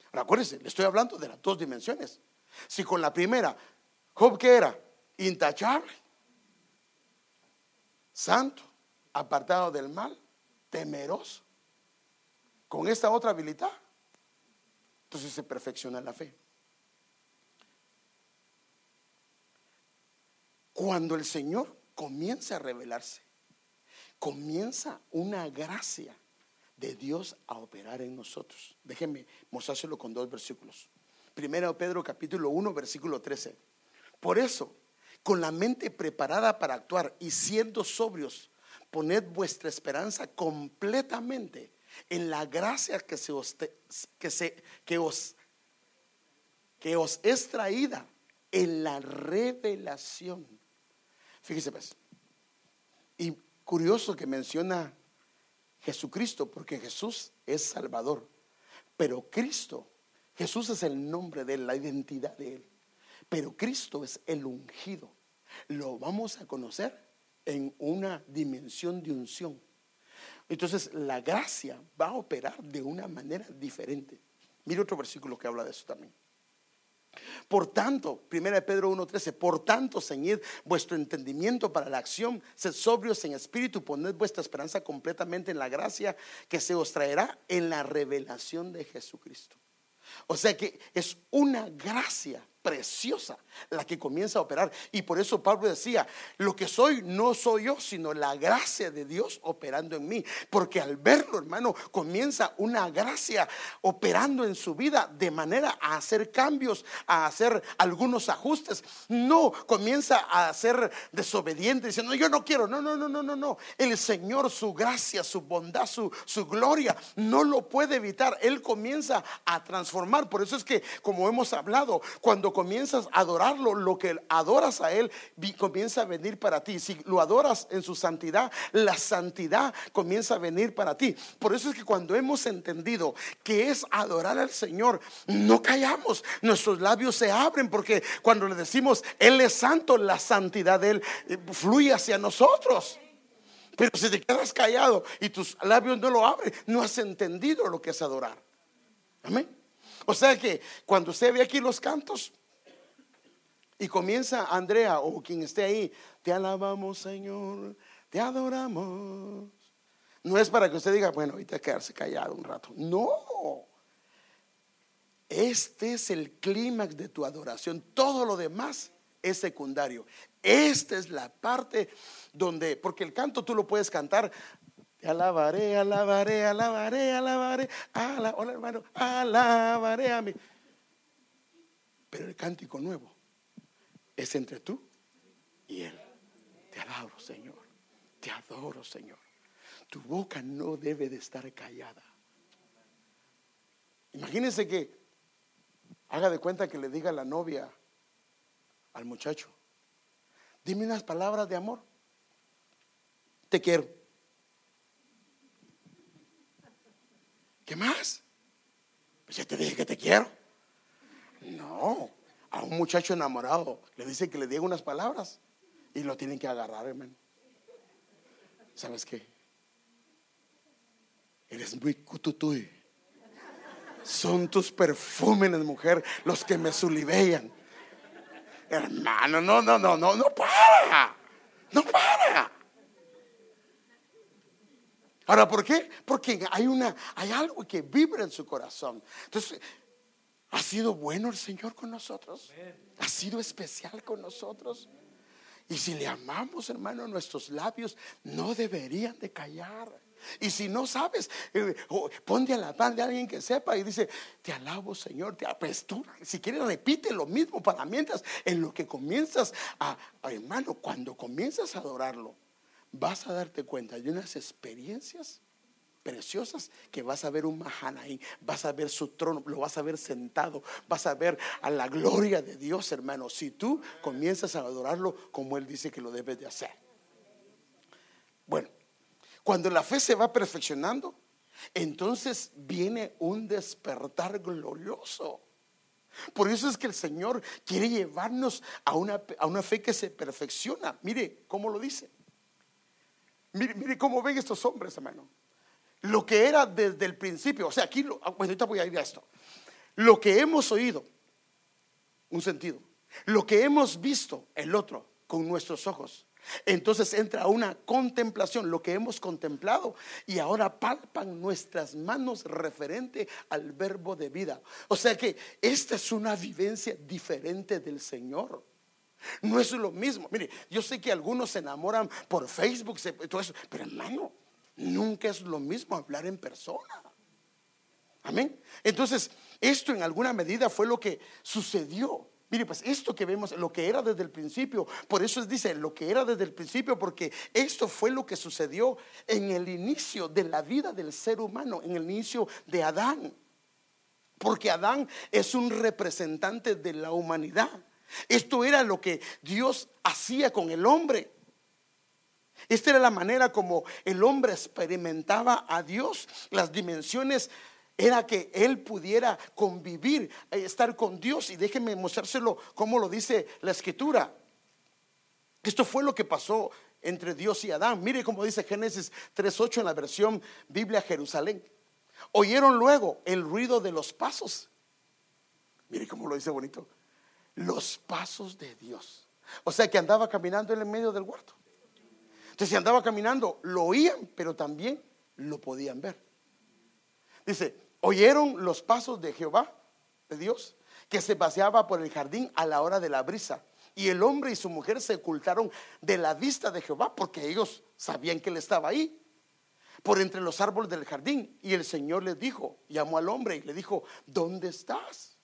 Ahora, acuérdense, le estoy hablando de las dos dimensiones. Si con la primera, Job que era intachable, santo, apartado del mal, temeroso, con esta otra habilidad, entonces se perfecciona la fe. Cuando el Señor comienza a revelarse, comienza una gracia de Dios a operar en nosotros. Déjenme mostrárselo con dos versículos. Primero Pedro capítulo 1, versículo 13. Por eso, con la mente preparada para actuar y siendo sobrios, poned vuestra esperanza completamente en la gracia que se os, que se, que os, que os es traída en la revelación. Fíjese pues. Y curioso que menciona Jesucristo, porque Jesús es Salvador. Pero Cristo, Jesús es el nombre de él, la identidad de él. Pero Cristo es el ungido. Lo vamos a conocer en una dimensión de unción. Entonces la gracia va a operar de una manera diferente. Mire otro versículo que habla de eso también. Por tanto, 1 Pedro 1:13, por tanto, ceñid vuestro entendimiento para la acción, sed sobrios en espíritu, poned vuestra esperanza completamente en la gracia que se os traerá en la revelación de Jesucristo. O sea que es una gracia preciosa la que comienza a operar. Y por eso Pablo decía, lo que soy no soy yo, sino la gracia de Dios operando en mí. Porque al verlo, hermano, comienza una gracia operando en su vida de manera a hacer cambios, a hacer algunos ajustes. No comienza a ser desobediente diciendo, yo no quiero. No, no, no, no, no, no. El Señor, su gracia, su bondad, su, su gloria, no lo puede evitar. Él comienza a transformar. Por eso es que, como hemos hablado, cuando comienzas a adorarlo, lo que adoras a Él comienza a venir para ti. Si lo adoras en su santidad, la santidad comienza a venir para ti. Por eso es que cuando hemos entendido que es adorar al Señor, no callamos, nuestros labios se abren porque cuando le decimos Él es santo, la santidad de Él eh, fluye hacia nosotros. Pero si te quedas callado y tus labios no lo abren, no has entendido lo que es adorar. Amén. O sea que cuando usted ve aquí los cantos, y comienza Andrea o quien esté ahí, te alabamos Señor, te adoramos. No es para que usted diga, bueno, ahorita quedarse callado un rato. No. Este es el clímax de tu adoración. Todo lo demás es secundario. Esta es la parte donde, porque el canto tú lo puedes cantar. Te alabaré, alabaré, alabaré, alabaré. hola hermano, alabaré a mí. Pero el cántico nuevo es entre tú y Él. Te alabo, Señor. Te adoro, Señor. Tu boca no debe de estar callada. Imagínense que haga de cuenta que le diga la novia al muchacho, dime unas palabras de amor. Te quiero. ¿Qué más? Pues ya te dije que te quiero. No, a un muchacho enamorado le dice que le diga unas palabras y lo tienen que agarrar, hermano. ¿Sabes qué? Eres muy cututuy. Son tus perfumes, mujer, los que me sulivean. Hermano, no, no, no, no, no para. No para. Ahora, ¿por qué? Porque hay una, hay algo que vibra en su corazón. Entonces, ¿Ha sido bueno el Señor con nosotros? ¿Ha sido especial con nosotros? Y si le amamos, hermano, nuestros labios no deberían de callar. Y si no sabes, eh, ponte a la pan de alguien que sepa y dice, te alabo Señor, te pues si quieres repite lo mismo para mientras en lo que comienzas a, hermano, cuando comienzas a adorarlo, vas a darte cuenta de unas experiencias preciosas que vas a ver un Mahanaí, vas a ver su trono, lo vas a ver sentado, vas a ver a la gloria de Dios, hermano, si tú comienzas a adorarlo como Él dice que lo debes de hacer. Bueno, cuando la fe se va perfeccionando, entonces viene un despertar glorioso. Por eso es que el Señor quiere llevarnos a una, a una fe que se perfecciona. Mire cómo lo dice. Mire, mire cómo ven estos hombres, hermano. Lo que era desde el principio. O sea, aquí, ah, ahorita voy a ir a esto. Lo que hemos oído, un sentido. Lo que hemos visto, el otro, con nuestros ojos. Entonces entra una contemplación, lo que hemos contemplado, y ahora palpan nuestras manos referente al verbo de vida. O sea que esta es una vivencia diferente del Señor. No es lo mismo. Mire, yo sé que algunos se enamoran por Facebook, todo eso, pero hermano, nunca es lo mismo hablar en persona. Amén. Entonces, esto en alguna medida fue lo que sucedió Mire, pues esto que vemos, lo que era desde el principio, por eso es, dice, lo que era desde el principio, porque esto fue lo que sucedió en el inicio de la vida del ser humano, en el inicio de Adán. Porque Adán es un representante de la humanidad. Esto era lo que Dios hacía con el hombre. Esta era la manera como el hombre experimentaba a Dios, las dimensiones era que él pudiera convivir, eh, estar con Dios. Y déjenme mostrárselo como lo dice la escritura. Esto fue lo que pasó entre Dios y Adán. Mire cómo dice Génesis 3.8 en la versión Biblia Jerusalén. Oyeron luego el ruido de los pasos. Mire cómo lo dice bonito. Los pasos de Dios. O sea que andaba caminando en el medio del huerto. Entonces si andaba caminando, lo oían, pero también lo podían ver. Dice, oyeron los pasos de Jehová, de Dios, que se paseaba por el jardín a la hora de la brisa. Y el hombre y su mujer se ocultaron de la vista de Jehová porque ellos sabían que él estaba ahí, por entre los árboles del jardín. Y el Señor les dijo, llamó al hombre y le dijo, ¿dónde estás?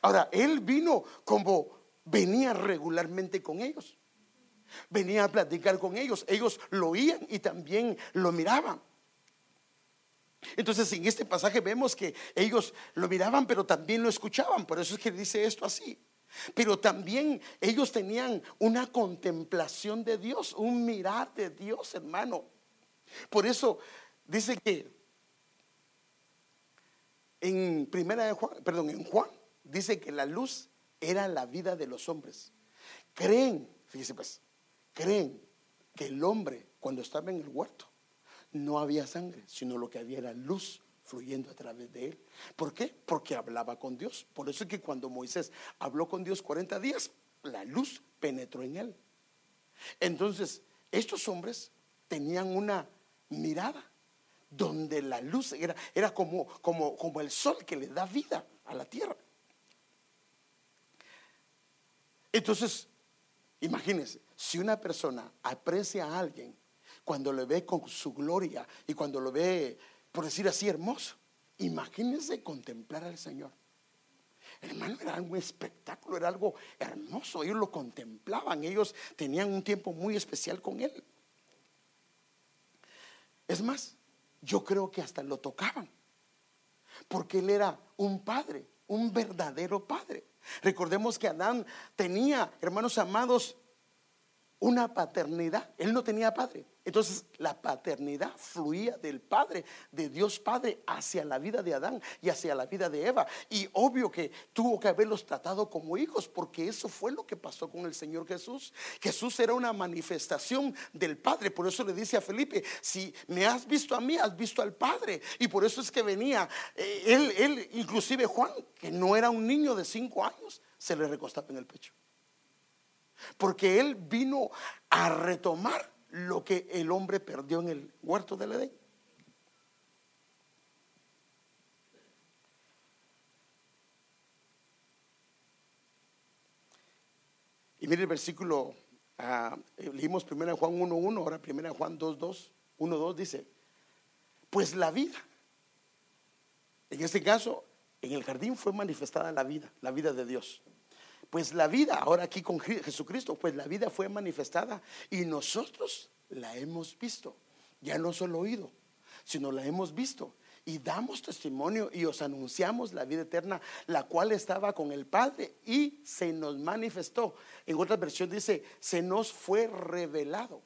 Ahora, él vino como venía regularmente con ellos. Venía a platicar con ellos. Ellos lo oían y también lo miraban. Entonces en este pasaje vemos que ellos lo miraban pero también lo escuchaban, por eso es que dice esto así. Pero también ellos tenían una contemplación de Dios, un mirar de Dios, hermano. Por eso dice que en primera de Juan, perdón, en Juan dice que la luz era la vida de los hombres. Creen, fíjese pues, creen que el hombre cuando estaba en el huerto no había sangre, sino lo que había era luz fluyendo a través de él. ¿Por qué? Porque hablaba con Dios. Por eso es que cuando Moisés habló con Dios 40 días, la luz penetró en él. Entonces, estos hombres tenían una mirada donde la luz era, era como, como, como el sol que le da vida a la tierra. Entonces, imagínense, si una persona aprecia a alguien cuando lo ve con su gloria y cuando lo ve, por decir así, hermoso. Imagínense contemplar al Señor. Hermano, era un espectáculo, era algo hermoso. Ellos lo contemplaban, ellos tenían un tiempo muy especial con Él. Es más, yo creo que hasta lo tocaban, porque Él era un padre, un verdadero padre. Recordemos que Adán tenía, hermanos amados, una paternidad. Él no tenía padre. Entonces la paternidad fluía del Padre, de Dios Padre, hacia la vida de Adán y hacia la vida de Eva. Y obvio que tuvo que haberlos tratado como hijos, porque eso fue lo que pasó con el Señor Jesús. Jesús era una manifestación del Padre. Por eso le dice a Felipe, si me has visto a mí, has visto al Padre. Y por eso es que venía, eh, él, él, inclusive Juan, que no era un niño de cinco años, se le recostaba en el pecho. Porque él vino a retomar lo que el hombre perdió en el huerto del Edén. Y mire el versículo, uh, leímos primero Juan 1.1, ahora primero Juan 2.2, 1.2 dice, pues la vida, en este caso, en el jardín fue manifestada la vida, la vida de Dios. Pues la vida, ahora aquí con Jesucristo, pues la vida fue manifestada y nosotros la hemos visto. Ya no solo oído, sino la hemos visto. Y damos testimonio y os anunciamos la vida eterna, la cual estaba con el Padre y se nos manifestó. En otra versión dice, se nos fue revelado.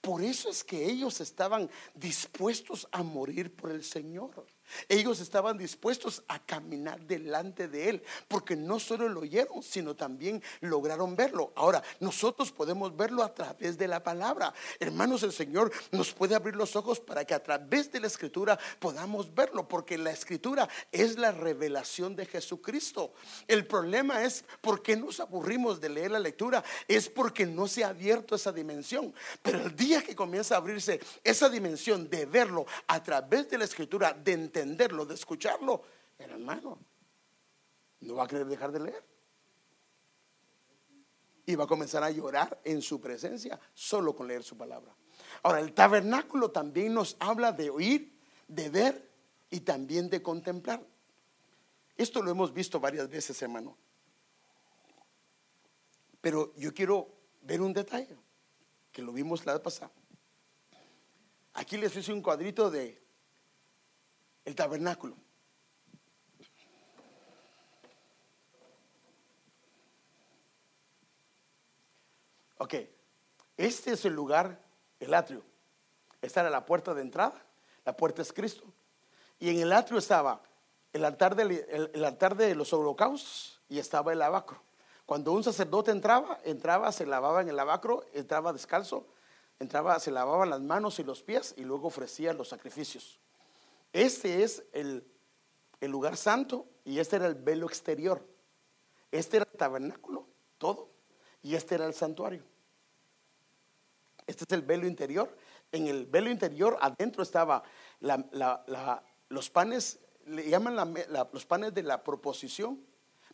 Por eso es que ellos estaban dispuestos a morir por el Señor. Ellos estaban dispuestos a caminar delante de Él, porque no solo lo oyeron, sino también lograron verlo. Ahora, nosotros podemos verlo a través de la palabra. Hermanos, el Señor nos puede abrir los ojos para que a través de la escritura podamos verlo, porque la escritura es la revelación de Jesucristo. El problema es por qué nos aburrimos de leer la lectura, es porque no se ha abierto esa dimensión. Pero el día que comienza a abrirse esa dimensión de verlo a través de la escritura, de entender, entenderlo, de escucharlo, hermano, no va a querer dejar de leer. Y va a comenzar a llorar en su presencia solo con leer su palabra. Ahora, el tabernáculo también nos habla de oír, de ver y también de contemplar. Esto lo hemos visto varias veces, hermano. Pero yo quiero ver un detalle que lo vimos la vez pasada. Aquí les hice un cuadrito de el tabernáculo. Ok, este es el lugar, el atrio. Esta era la puerta de entrada, la puerta es Cristo. Y en el atrio estaba el altar de, el, altar de los holocaustos y estaba el lavacro. Cuando un sacerdote entraba, entraba, se lavaba en el lavacro, entraba descalzo, entraba, se lavaba las manos y los pies y luego ofrecía los sacrificios. Este es el, lugar santo y este era el velo exterior. Este era el tabernáculo, todo. Y este era el santuario. Este es el velo interior. En el velo interior adentro estaba los panes, le llaman los panes de la proposición,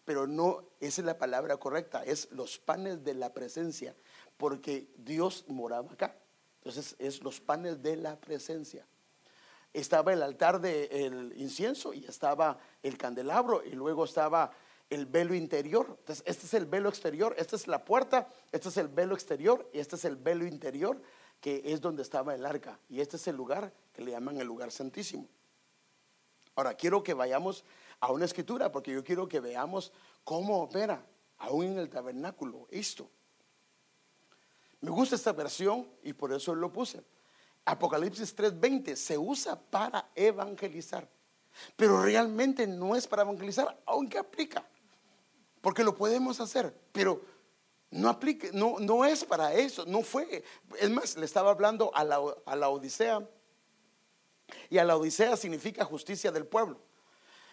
pero no esa es la palabra correcta, es los panes de la presencia, porque Dios moraba acá. Entonces es los panes de la presencia estaba el altar del incienso y estaba el candelabro y luego estaba el velo interior. Entonces, este es el velo exterior, esta es la puerta, este es el velo exterior y este es el velo interior que es donde estaba el arca. Y este es el lugar que le llaman el lugar santísimo. Ahora, quiero que vayamos a una escritura porque yo quiero que veamos cómo opera aún en el tabernáculo esto. Me gusta esta versión y por eso lo puse. Apocalipsis 3:20 se usa para evangelizar, pero realmente no es para evangelizar, aunque aplica, porque lo podemos hacer, pero no aplica, no, no es para eso, no fue. Es más, le estaba hablando a la, a la Odisea, y a la Odisea significa justicia del pueblo.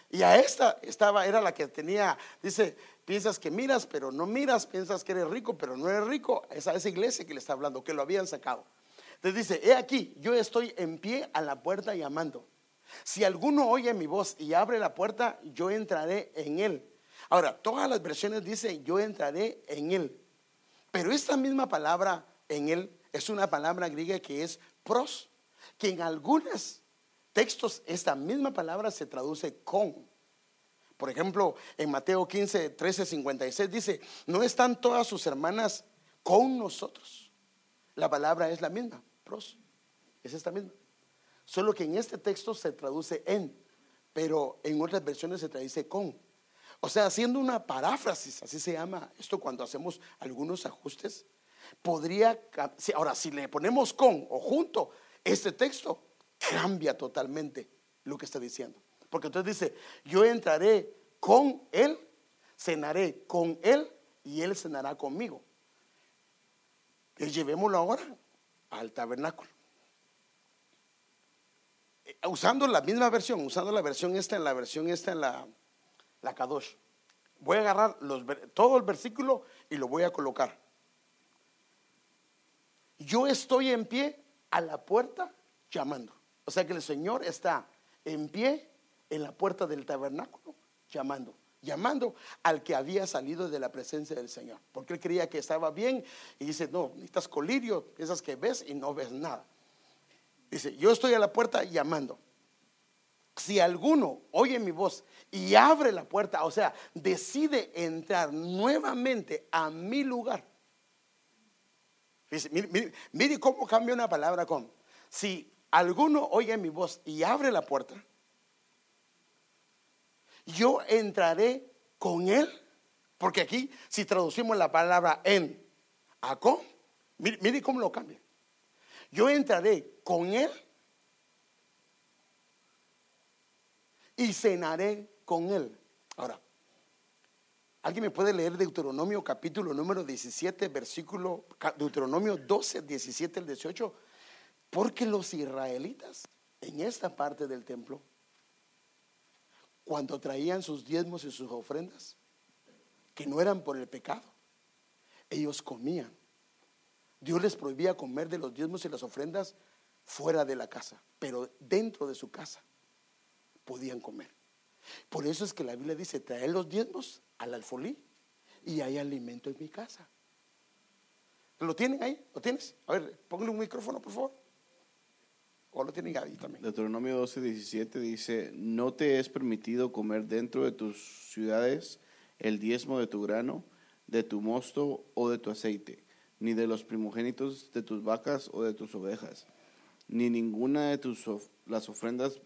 Y a esta estaba, era la que tenía, dice, piensas que miras, pero no miras, piensas que eres rico, pero no eres rico. Esa, esa iglesia que le está hablando, que lo habían sacado. Entonces dice, he aquí, yo estoy en pie a la puerta llamando. Si alguno oye mi voz y abre la puerta, yo entraré en él. Ahora, todas las versiones dicen, yo entraré en él. Pero esta misma palabra en él es una palabra griega que es pros, que en algunos textos esta misma palabra se traduce con. Por ejemplo, en Mateo 15, 13, 56 dice, no están todas sus hermanas con nosotros. La palabra es la misma, pros, es esta misma. Solo que en este texto se traduce en, pero en otras versiones se traduce con. O sea, haciendo una paráfrasis, así se llama esto cuando hacemos algunos ajustes, podría, ahora si le ponemos con o junto, este texto cambia totalmente lo que está diciendo. Porque entonces dice, yo entraré con él, cenaré con él y él cenará conmigo llevémoslo ahora al tabernáculo. Eh, usando la misma versión, usando la versión esta en la versión esta la, la Kadosh. Voy a agarrar todo el versículo y lo voy a colocar. Yo estoy en pie a la puerta llamando. O sea que el Señor está en pie en la puerta del tabernáculo llamando llamando al que había salido de la presencia del Señor, porque él creía que estaba bien y dice, no, necesitas colirio, esas que ves y no ves nada. Dice, yo estoy a la puerta llamando. Si alguno oye mi voz y abre la puerta, o sea, decide entrar nuevamente a mi lugar. Dice, mire, mire cómo cambia una palabra con, si alguno oye mi voz y abre la puerta, yo entraré con él. Porque aquí, si traducimos la palabra en, a con, mire, mire cómo lo cambia. Yo entraré con él y cenaré con él. Ahora, ¿alguien me puede leer Deuteronomio capítulo número 17, versículo, Deuteronomio 12, 17 al 18? Porque los israelitas en esta parte del templo, cuando traían sus diezmos y sus ofrendas, que no eran por el pecado, ellos comían. Dios les prohibía comer de los diezmos y las ofrendas fuera de la casa, pero dentro de su casa podían comer. Por eso es que la Biblia dice, trae los diezmos al alfolí y hay alimento en mi casa. ¿Lo tienen ahí? ¿Lo tienes? A ver, póngale un micrófono, por favor. O lo tienen ahí también. Deuteronomio 12, 17 dice, no te es permitido comer dentro de tus ciudades el diezmo de tu grano, de tu mosto o de tu aceite, ni de los primogénitos de tus vacas o de tus ovejas, ni ninguna de tus las ofrendas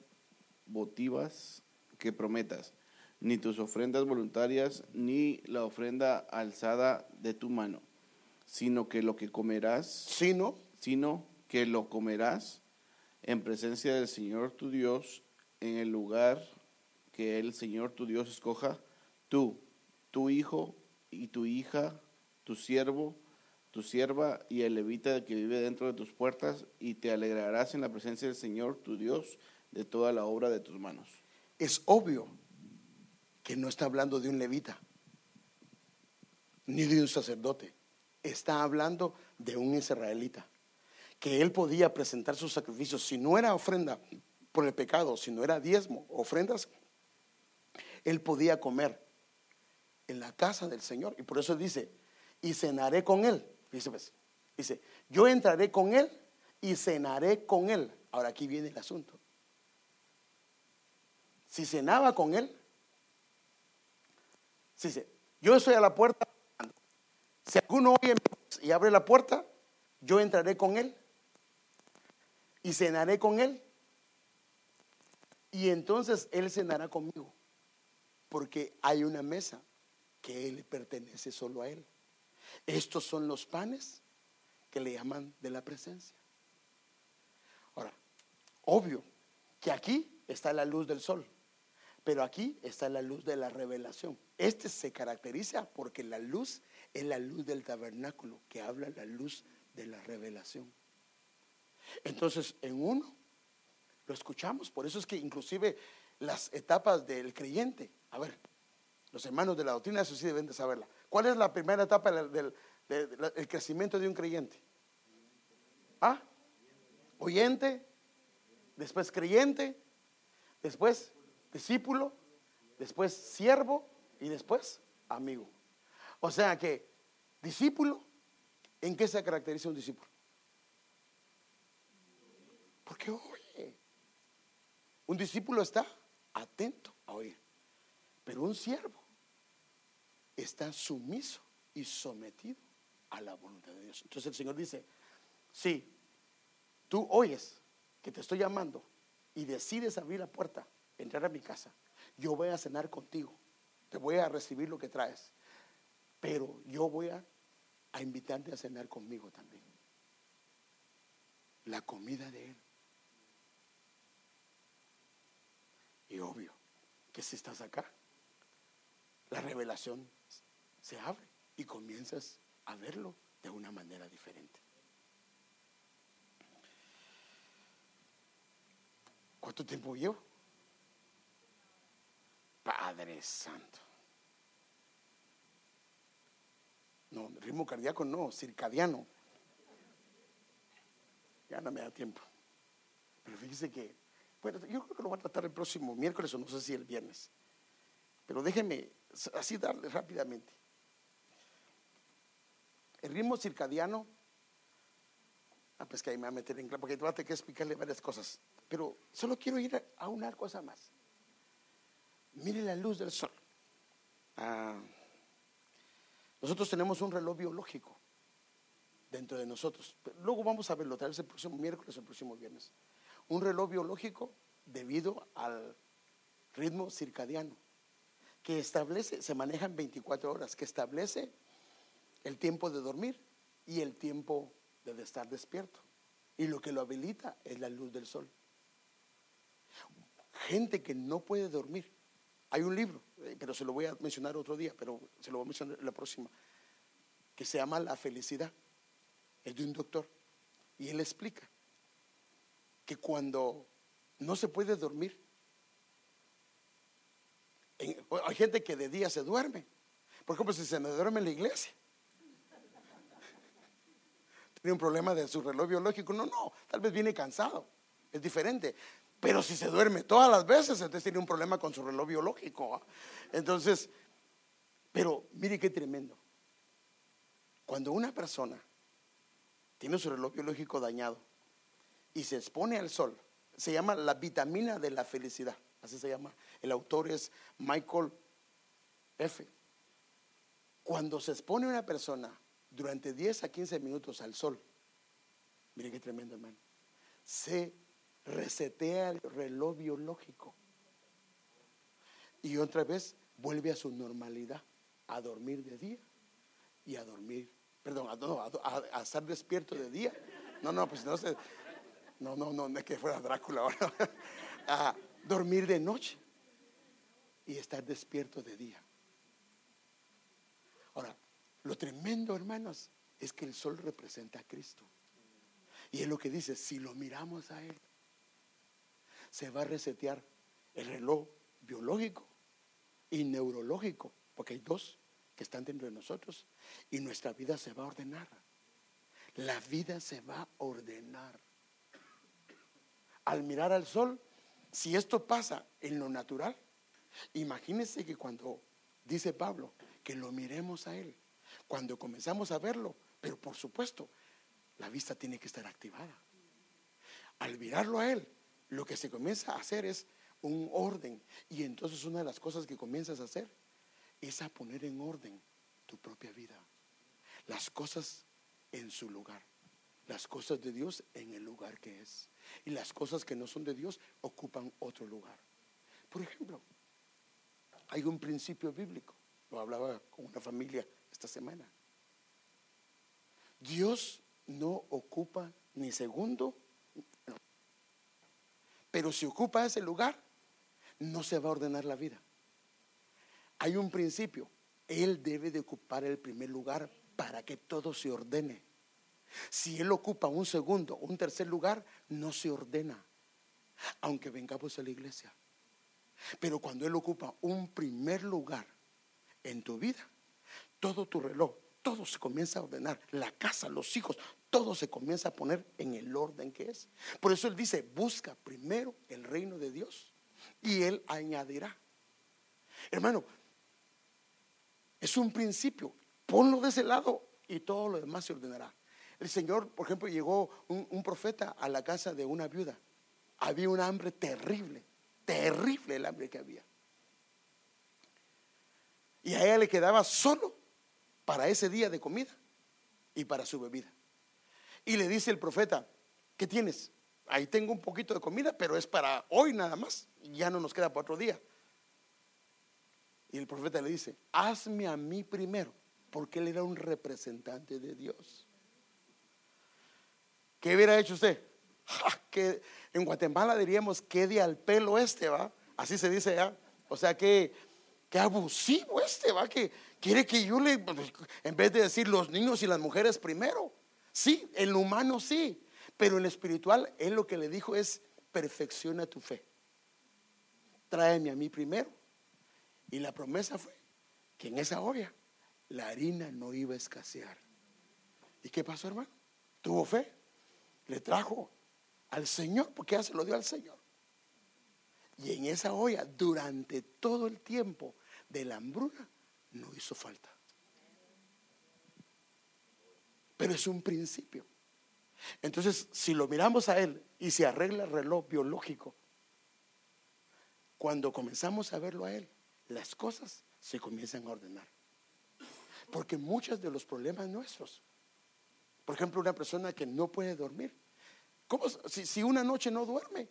votivas que prometas, ni tus ofrendas voluntarias, ni la ofrenda alzada de tu mano, sino que lo que comerás, sino, sino que lo comerás en presencia del Señor tu Dios en el lugar que el Señor tu Dios escoja, tú, tu hijo y tu hija, tu siervo, tu sierva y el levita que vive dentro de tus puertas, y te alegrarás en la presencia del Señor tu Dios de toda la obra de tus manos. Es obvio que no está hablando de un levita, ni de un sacerdote, está hablando de un israelita, que él podía presentar sus sacrificios, si no era ofrenda por el pecado, si no era diezmo, ofrendas, él podía comer en la casa del Señor. Y por eso dice, y cenaré con él. Dice, pues, dice, yo entraré con él y cenaré con él. Ahora aquí viene el asunto si cenaba con él, si dice, yo estoy a la puerta, si alguno oye y abre la puerta, yo entraré con él y cenaré con él. Y entonces él cenará conmigo, porque hay una mesa que él pertenece solo a él. Estos son los panes que le llaman de la presencia. Ahora, obvio que aquí está la luz del sol. Pero aquí está la luz de la revelación. Este se caracteriza porque la luz es la luz del tabernáculo, que habla la luz de la revelación. Entonces, en uno lo escuchamos, por eso es que inclusive las etapas del creyente, a ver, los hermanos de la doctrina, eso sí deben de saberla. ¿Cuál es la primera etapa del, del crecimiento de un creyente? ¿Ah? Oyente, después creyente, después discípulo, después siervo y después amigo. O sea que discípulo, ¿en qué se caracteriza un discípulo? Porque oye, un discípulo está atento a oír, pero un siervo está sumiso y sometido a la voluntad de Dios. Entonces el Señor dice, si tú oyes que te estoy llamando y decides abrir la puerta, entrar a mi casa, yo voy a cenar contigo, te voy a recibir lo que traes, pero yo voy a, invitarte a cenar conmigo también. La comida de Él. Y obvio que si estás acá, la revelación se abre y comienzas a verlo de una manera diferente. ¿Cuánto tiempo llevo? Padre Santo. No, ritmo cardíaco no, circadiano. Ya no me da tiempo. Pero fíjese que, bueno, yo creo que lo voy a tratar el próximo miércoles o no sé si el viernes. Pero déjeme así darle rápidamente. El ritmo circadiano, ah, pues que ahí me va a meter en claro, porque voy a tener que explicarle varias cosas. Pero solo quiero ir a una cosa más. Mire la luz del sol. Ah, nosotros tenemos un reloj biológico dentro de nosotros. Luego vamos a verlo, tal vez el próximo miércoles o el próximo viernes. Un reloj biológico debido al ritmo circadiano que establece, se manejan 24 horas, que establece el tiempo de dormir y el tiempo de estar despierto. Y lo que lo habilita es la luz del sol. Gente que no puede dormir. Hay un libro, eh, pero se lo voy a mencionar otro día, pero se lo voy a mencionar la próxima, que se llama La felicidad. Es de un doctor. Y él explica que cuando no se puede dormir, hay gente que de día se duerme. Por ejemplo, si se me duerme en la iglesia, tiene un problema de su reloj biológico. No, no, tal vez viene cansado. Es diferente. Pero si se duerme todas las veces, entonces tiene un problema con su reloj biológico. ¿ah? Entonces, pero mire qué tremendo. Cuando una persona tiene su reloj biológico dañado y se expone al sol, se llama la vitamina de la felicidad. Así se llama. El autor es Michael F. Cuando se expone una persona durante 10 a 15 minutos al sol, mire qué tremendo hermano, se resetea el reloj biológico y otra vez vuelve a su normalidad, a dormir de día y a dormir, perdón, a, estar despierto de día. No, no, pues no sé, no, no, no, no es que fuera Drácula ahora, a dormir de noche y estar despierto de día. Ahora, lo tremendo, hermanos, es que el sol representa a Cristo. Y es lo que dice, si lo miramos a Él, se va a resetear el reloj biológico y neurológico, porque hay dos que están dentro de nosotros, y nuestra vida se va a ordenar. La vida se va a ordenar. Al mirar al sol, si esto pasa en lo natural, imagínense que cuando dice Pablo que lo miremos a Él, cuando comenzamos a verlo, pero por supuesto, la vista tiene que estar activada. Al mirarlo a Él, lo que se comienza a hacer es un orden. Y entonces una de las cosas que comienzas a hacer es a poner en orden tu propia vida. Las cosas en su lugar. Las cosas de Dios en el lugar que es. Y las cosas que no son de Dios ocupan otro lugar. Por ejemplo, hay un principio bíblico. Lo hablaba con una familia esta semana. Dios no ocupa ni segundo, pero si ocupa ese lugar, no se va a ordenar la vida. Hay un principio, Él debe de ocupar el primer lugar para que todo se ordene. Si Él ocupa un segundo, un tercer lugar, no se ordena, aunque vengamos a la iglesia. Pero cuando Él ocupa un primer lugar en tu vida, todo tu reloj, todo se comienza a ordenar. La casa, los hijos, todo se comienza a poner en el orden que es. Por eso Él dice, busca primero el reino de Dios y Él añadirá. Hermano, es un principio. Ponlo de ese lado y todo lo demás se ordenará. El Señor, por ejemplo, llegó un, profeta a la casa de una viuda. Había un hambre terrible, terrible el hambre que había. Y a ella le quedaba solo para ese día de comida y para su bebida. Y le dice el profeta, ¿qué tienes? Ahí tengo un poquito de comida, pero es para hoy nada más. Ya no nos queda para otro día. Y el profeta le dice, hazme a mí primero, porque él era un representante de Dios. ¿Qué hubiera hecho usted? que en Guatemala diríamos que de al pelo este, ¿va? Así se dice ya. O sea que, que abusivo este, ¿va? Que quiere que yo le, en vez de decir los niños y las mujeres primero. Sí, en lo humano sí, pero en lo espiritual él lo que le dijo es perfecciona tu fe. Tráeme a mí primero. Y la promesa fue que en esa olla la harina no iba a escasear. ¿Y qué pasó, hermano? Tuvo fe le trajo al Señor, porque ya se lo dio al Señor. Y en esa olla, durante todo el tiempo de la hambruna, no hizo falta. Pero es un principio. Entonces, si lo miramos a Él y se arregla el reloj biológico, cuando comenzamos a verlo a Él, las cosas se comienzan a ordenar. Porque muchos de los problemas nuestros por ejemplo, una persona que no puede dormir ¿Cómo, si, una noche no duerme?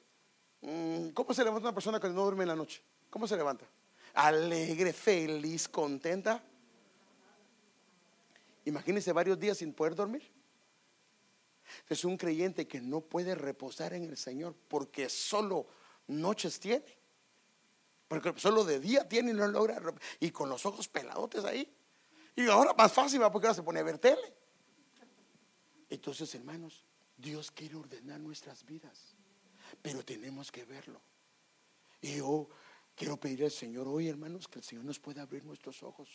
mm, ¿Cómo se levanta una persona cuando no duerme en la noche? ¿Cómo se levanta? Alegre, feliz, contenta. Imagínense varios días sin poder dormir. Es un creyente que no puede reposar en el Señor porque solo noches tiene. Porque solo de día tiene y no logra. Y con los ojos peladotes ahí. Y ahora más fácil porque ahora se pone a ver tele. Entonces, hermanos, Dios quiere ordenar nuestras vidas. Pero tenemos que verlo. Y yo quiero pedir al Señor hoy, hermanos, que el Señor nos pueda abrir nuestros ojos.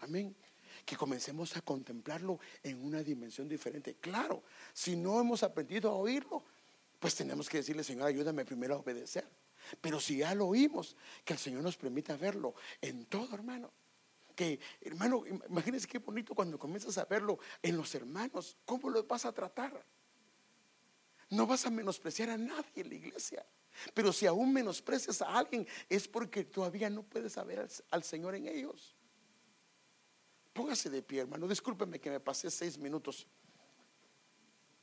Amén. Que comencemos a contemplarlo en una dimensión diferente. Claro, si no hemos aprendido a oírlo, pues tenemos que decirle, Señor, ayúdame primero a obedecer. Pero si ya lo oímos, que el Señor nos permita verlo en todo, hermano. Que, hermano, im- imagínense qué bonito cuando comienzas a verlo en los hermanos. ¿Cómo los vas a tratar? No vas a menospreciar a nadie en la iglesia. Pero si aún menosprecias a alguien, es porque todavía no puedes saber al, al Señor en ellos. Póngase de pie, hermano. Discúlpeme que me pasé seis minutos.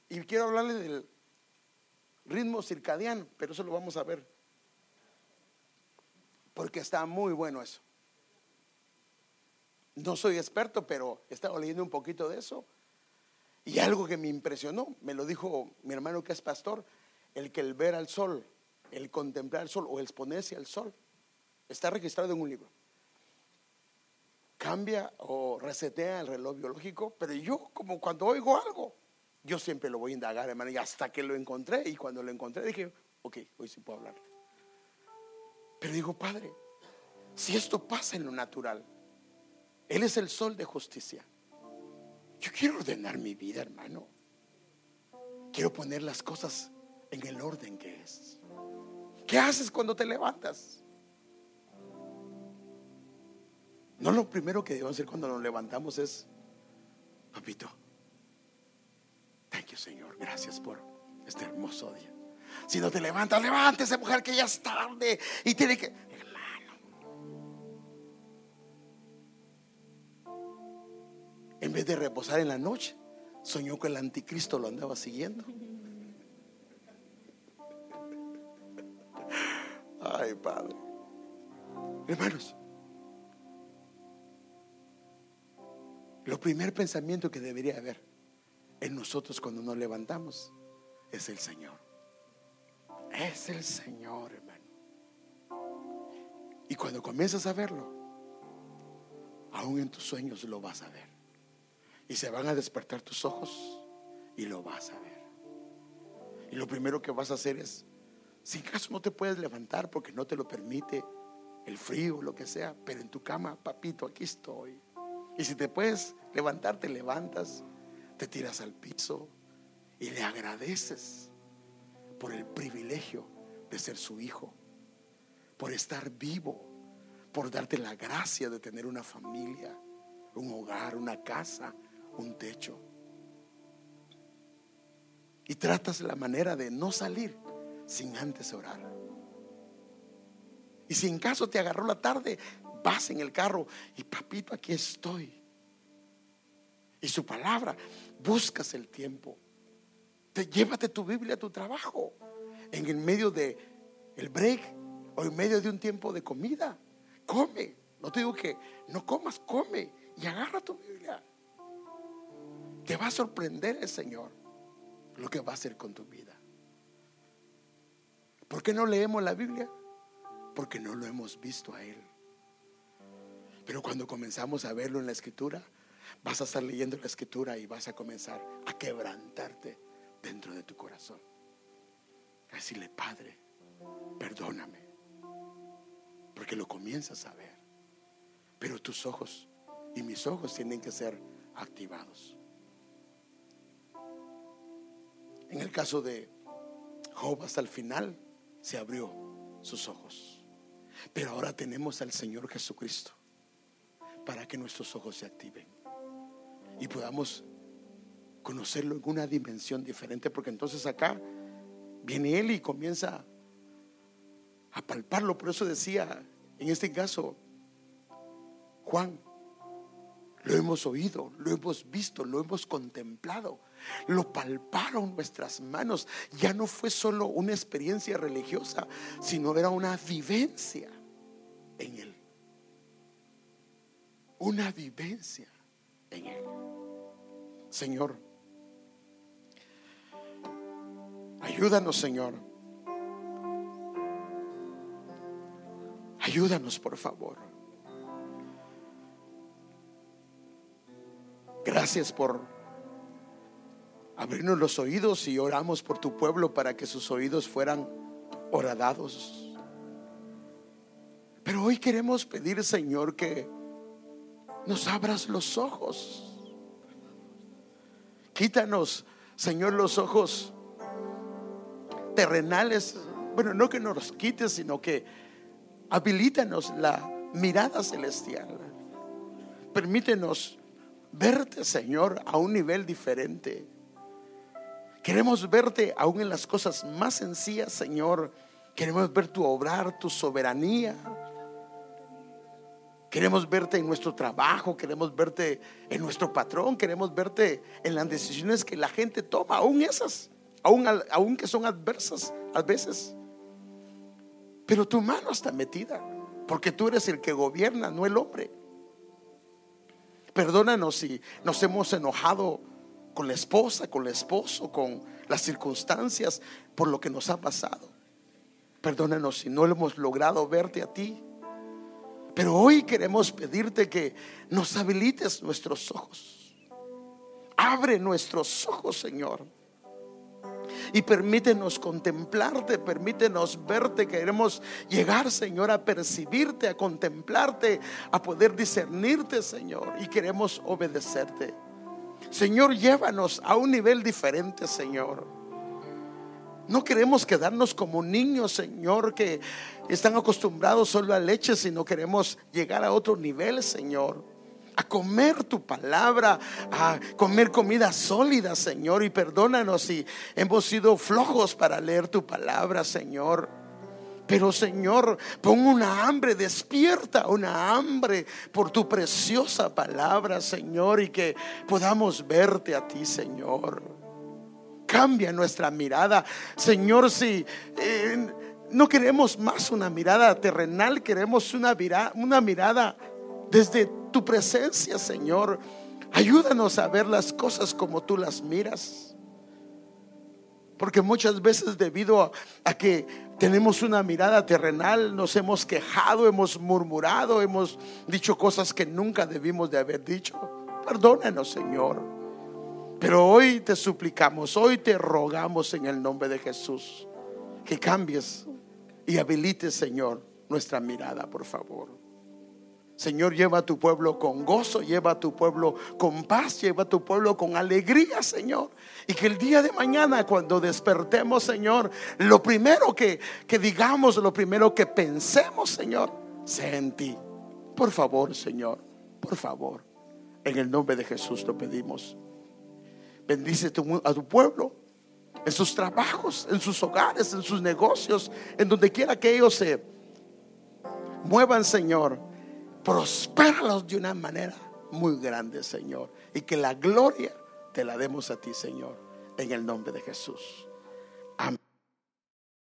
Y quiero hablarle del ritmo circadiano, pero eso lo vamos a ver. Porque está muy bueno eso. No soy experto, pero he estado leyendo un poquito de eso. Y algo que me impresionó, me lo dijo mi hermano que es pastor, el que el ver al sol, el contemplar el sol o el exponerse al sol, está registrado en un libro. Cambia o resetea el reloj biológico, pero yo como cuando oigo algo, yo siempre lo voy a indagar, hermano, y hasta que lo encontré, y cuando lo encontré dije, ok, hoy sí puedo hablar. Pero digo, Padre, si esto pasa en lo natural, Él es el sol de justicia. Yo quiero ordenar mi vida, hermano. Quiero poner las cosas en el orden que es. ¿Qué haces cuando te levantas? No lo primero que debemos hacer cuando nos levantamos es, papito, thank you Señor, gracias por este hermoso día. Si no te levantas, levántese mujer que ya es tarde y tiene que, en vez de reposar en la noche, soñó que el anticristo lo andaba siguiendo. Ay, Padre. Hermanos, lo primer pensamiento que debería haber en nosotros cuando nos levantamos es el Señor. Es el Señor, hermano. Y cuando comienzas a verlo, aún en tus sueños lo vas a ver. Y se van a despertar tus ojos y lo vas a ver. Y lo primero que vas a hacer es, si en caso no te puedes levantar porque no te lo permite el frío, lo que sea, pero en tu cama, papito, aquí estoy. Y si te puedes levantar, te levantas, te tiras al piso y le agradeces por el privilegio de ser su hijo, por estar vivo, por darte la gracia de tener una familia, un hogar, una casa, un techo. Y tratas la manera de no salir sin antes orar. Y si en caso te agarró la tarde, vas en el carro y papito, aquí estoy. Y su palabra, buscas el tiempo. Te llévate tu Biblia a tu trabajo en el medio de el break o en medio de un tiempo de comida. Come. No te digo que no comas, come y agarra tu Biblia. Te va a sorprender el Señor lo que va a hacer con tu vida. ¿Por qué no leemos la Biblia? Porque no lo hemos visto a Él. Pero cuando comenzamos a verlo en la escritura, vas a estar leyendo la escritura y vas a comenzar a quebrantarte dentro de tu corazón. A decirle, Padre, perdóname. Porque lo comienzas a ver. Pero tus ojos y mis ojos tienen que ser activados. En el caso de Job hasta el final se abrió sus ojos. Pero ahora tenemos al Señor Jesucristo para que nuestros ojos se activen y podamos conocerlo en una dimensión diferente, porque entonces acá viene Él y comienza a palparlo. Por eso decía, en este caso, Juan, lo hemos oído, lo hemos visto, lo hemos contemplado, lo palparon nuestras manos. Ya no fue solo una experiencia religiosa, sino era una vivencia en Él. Una vivencia en Él. Señor, ayúdanos, Señor. Ayúdanos, por favor. Gracias por abrirnos los oídos y oramos por tu pueblo para que sus oídos fueran horadados. Pero hoy queremos pedir, Señor, que nos abras los ojos. Quítanos, Señor, los ojos terrenales. Bueno, no que nos los quites, sino que habilítanos la mirada celestial. Permítenos verte, Señor, a un nivel diferente. Queremos verte aún en las cosas más sencillas, Señor. Queremos ver tu obrar, tu soberanía. Queremos verte en nuestro trabajo, queremos verte en nuestro patrón, queremos verte en las decisiones que la gente toma, aún esas, aún, aún que son adversas a veces. Pero tu mano está metida, porque tú eres el que gobierna, no el hombre. Perdónanos si nos hemos enojado con la esposa, con el esposo, con las circunstancias, por lo que nos ha pasado. Perdónanos si no hemos logrado verte a ti. Pero hoy queremos pedirte que nos habilites nuestros ojos. Abre nuestros ojos, Señor y permítenos contemplarte, permítenos verte. Queremos llegar, Señor, a percibirte, a contemplarte, a poder discernirte, Señor, y queremos obedecerte. Señor, llévanos a un nivel diferente, Señor. No queremos quedarnos como niños, Señor, que están acostumbrados solo a leche, sino queremos llegar a otro nivel, Señor a comer tu palabra, a comer comida sólida, Señor. Y perdónanos si hemos sido flojos para leer tu palabra, Señor. Pero Señor, pon una hambre, despierta una hambre por tu preciosa palabra, Señor, y que podamos verte a ti, Señor. Cambia nuestra mirada, Señor, si... Eh, no queremos más una mirada terrenal, queremos una, una mirada desde tu presencia, Señor. Ayúdanos a ver las cosas como tú las miras. Porque muchas veces debido a, que tenemos una mirada terrenal, nos hemos quejado, hemos murmurado, hemos dicho cosas que nunca debimos de haber dicho. Perdónanos, Señor. Pero hoy te suplicamos, hoy te rogamos en el nombre de Jesús que cambies y habilites, Señor, nuestra mirada, por favor. Señor, lleva a tu pueblo con gozo, lleva a tu pueblo con paz, lleva a tu pueblo con alegría, Señor. Y que el día de mañana, cuando despertemos, Señor, lo primero que, que digamos, lo primero que pensemos, Señor, sea en ti. Por favor, Señor, por favor. En el nombre de Jesús lo pedimos. Bendice a tu pueblo en sus trabajos, en sus hogares, en sus negocios, en donde quiera que ellos se muevan, Señor prospéralos de una manera muy grande, Señor. Y que la gloria te la demos a ti, Señor, en el nombre de Jesús.